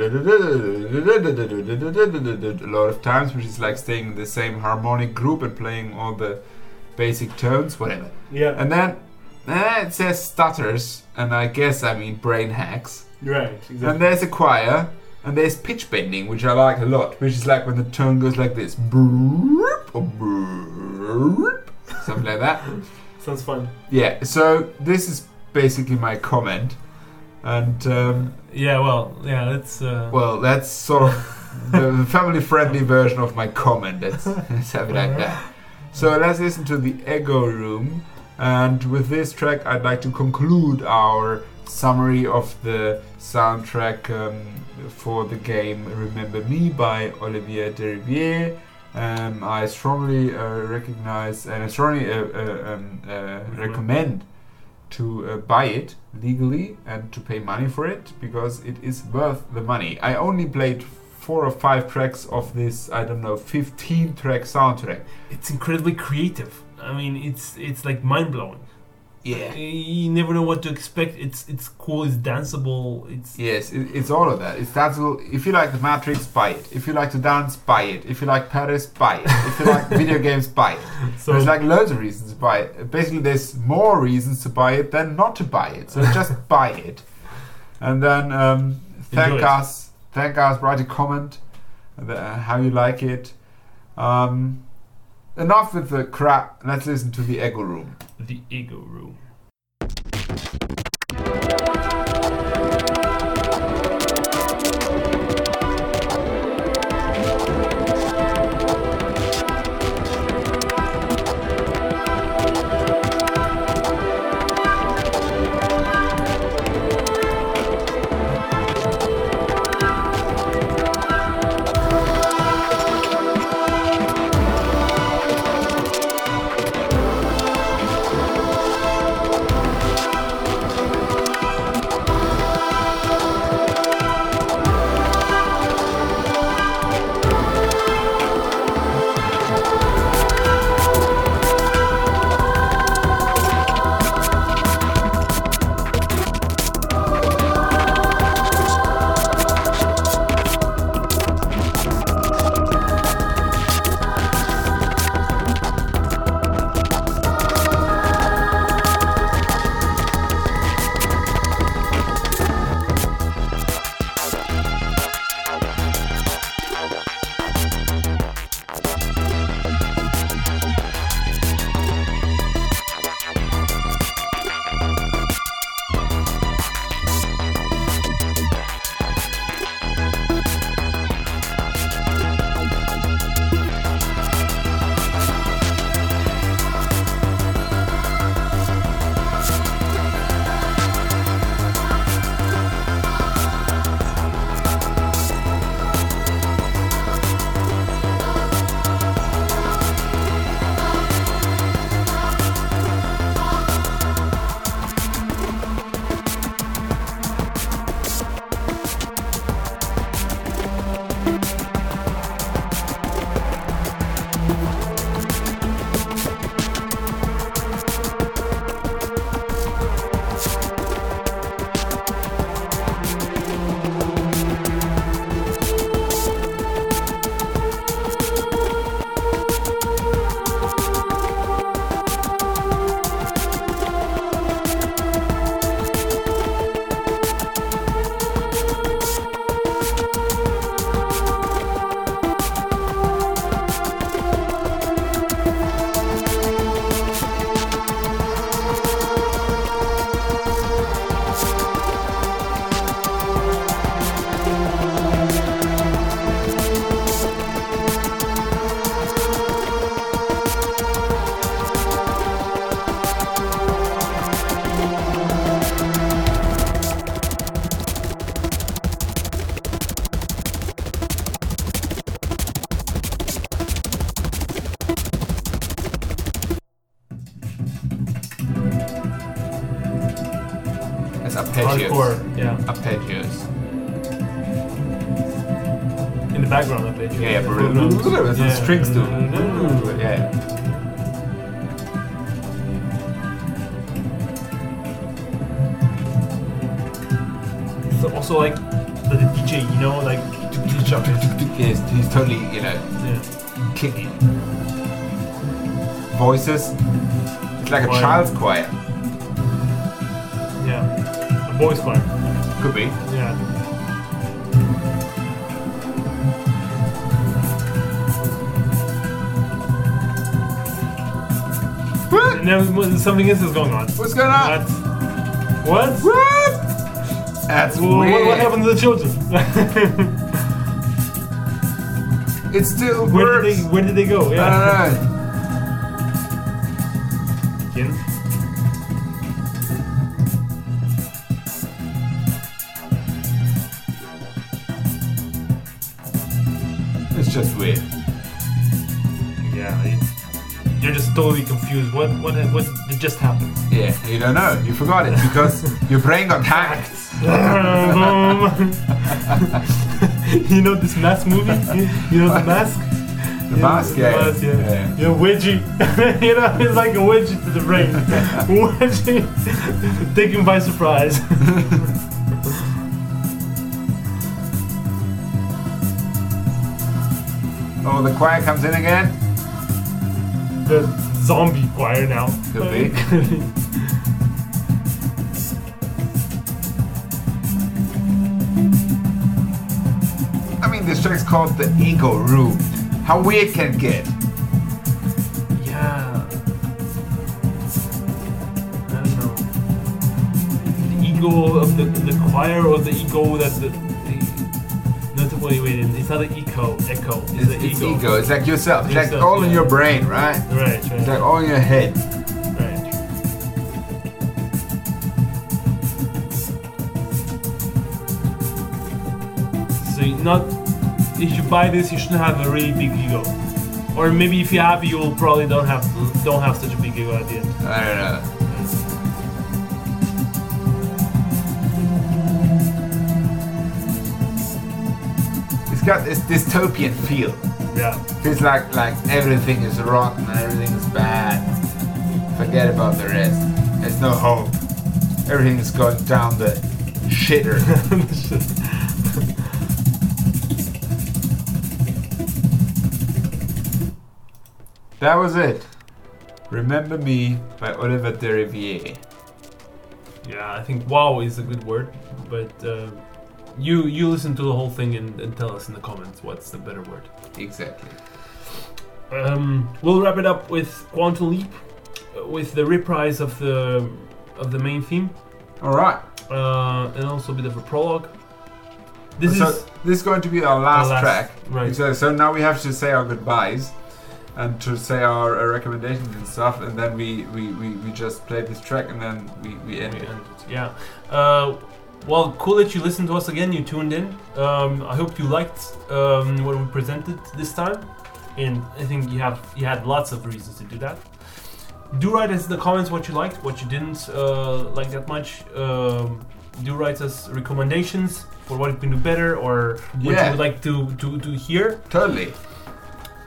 lot of times, which is like staying in the same harmonic group and playing all the basic tones, whatever. Yeah. And then eh, it says stutters, and I guess I mean brain hacks. right. Exactly. And there's a choir, and there's pitch bending, which I like a lot, which is like when the tone goes like this, Broop, or broop, something like that. Sounds fun. Yeah. So this is basically my comment, and um, Yeah. Well. Yeah. It's. Uh, well, that's sort of the family-friendly version of my comment. Let's, let's have it like that. So let's listen to the Ego Room, and with this track, I'd like to conclude our summary of the soundtrack um, for the game Remember Me by Olivier Derivière. Um, I strongly uh, recognize and I strongly uh, uh, um, uh, recommend to uh, buy it legally and to pay money for it because it is worth the money. I only played four or five tracks of this, I don't know, 15 track soundtrack. it's incredibly creative. I mean, it's it's like mind blowing. Yeah. You never know what to expect. It's it's cool. It's danceable. It's Yes, it, it's all of that. It's danceable. If you like the Matrix, buy it. If you like to dance, buy it. If you like Paris, buy it. If you like video games, buy it. so there's like loads of reasons to buy it. Basically, there's more reasons to buy it than not to buy it. So just buy it, and then um, thank Enjoy it. us. Thank us. Write a comment the, how you like it. Um, enough with the crap. Let's listen to the Ego Room. the ego room. You know, Yeah. kicking. Voices. It's like a Choir. child's choir. Yeah. A boys choir. Could be. Yeah. What? And then something else is going on. What's going on? What? What? What? That's Well, weird. what, what happened to the children? It still where did they Where did they go? I Yeah. don't. Again. It's just weird. Yeah. you- You're just totally confused. What? What? What did just happened? Yeah, you don't know. You forgot it because your brain got hacked. you know this mask movie? You know the mask? The mask, yeah. The mask, yeah. yeah. You know, wedgie. you know, it's like a wedgie to the brain. wedgie. Taken by surprise. Oh, the choir comes in again. the zombie choir now. Could be. Called the Ego Room. How weird can it get? yeah. I don't know. The ego of the, the choir or the ego that the. the not the, wait, wait, it's not the echo, echo. It's, It's, the it's ego. ego. It's like yourself. It's like all in your brain, right? Right, It's like all in your head. right. So not buy this, you shouldn't have a really big ego, or maybe if you have, you will probably don't have don't have such a big ego at the end. I don't know. It's got this dystopian feel. Yeah, Feels like like everything is rotten and everything is bad. Forget about the rest. There's no hope. Everything is going down the shitter. that was it. Remember Me by Oliver Derivière. yeah. I think wow is a good word, but uh, you you listen to the whole thing and, and tell us in the comments what's the better word. Exactly. Um, we'll wrap it up with Quantum Leap, uh, with the reprise of the of the main theme, Alright. uh, and also a bit of a prologue. This so is this is going to be our last, last- track. right. So, so now we have to say our goodbyes and to say our uh, recommendations and stuff, and then we, we, we, we just played this track and then we, we end We it. end it, Yeah. Uh, well, cool that you listened to us again. You tuned in. Um, I hope you liked um, what we presented this time, and I think you have you had lots of reasons to do that. Do write us in the comments what you liked, what you didn't uh, like that much. Um, do write us recommendations for what you can do better or what you would like to, to, to hear, Totally.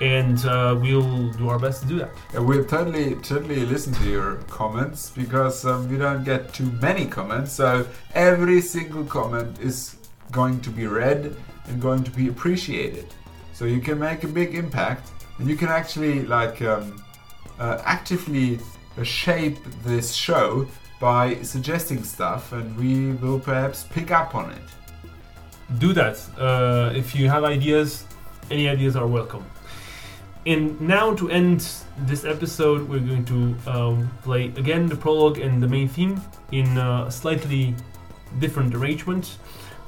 And uh, we'll do our best to do that. We'll totally, totally listen to your comments because um, we don't get too many comments. So every single comment is going to be read and going to be appreciated. So you can make a big impact, and you can actually like um, uh, actively uh, shape this show by suggesting stuff, and we will perhaps pick up on it. do that. Uh, if you have ideas, any ideas are welcome. And now to end this episode, we're going to um, play again the prologue and the main theme in a slightly different arrangement.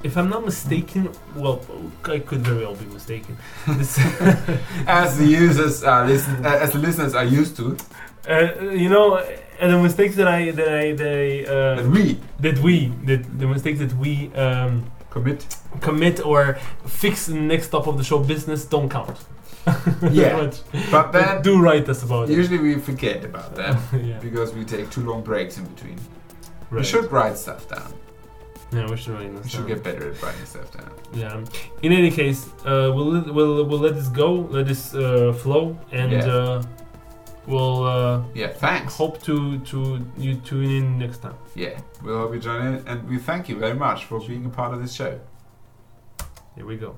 If I'm not mistaken, well, I could very well be mistaken. As the users are listen, uh, as the listeners are used to, uh, you know, and the mistakes that I that I that I uh, that we that we that the mistakes that we um, commit. commit or fix in the next stop of the show business don't count. Yeah, But- then do write us about it. usually we forget about them. yeah. because we take too long breaks in between. We should write stuff down. Yeah, we should write We should down. get better at writing stuff down. Yeah. In any case, uh, we'll let- we'll we'll let this go, let this uh, flow, and Yeah. uh, we'll uh, Yeah, thanks. hope to to you tune in next time. Yeah, we'll hope you join in, and we thank you very much for being a part of this show. Here we go.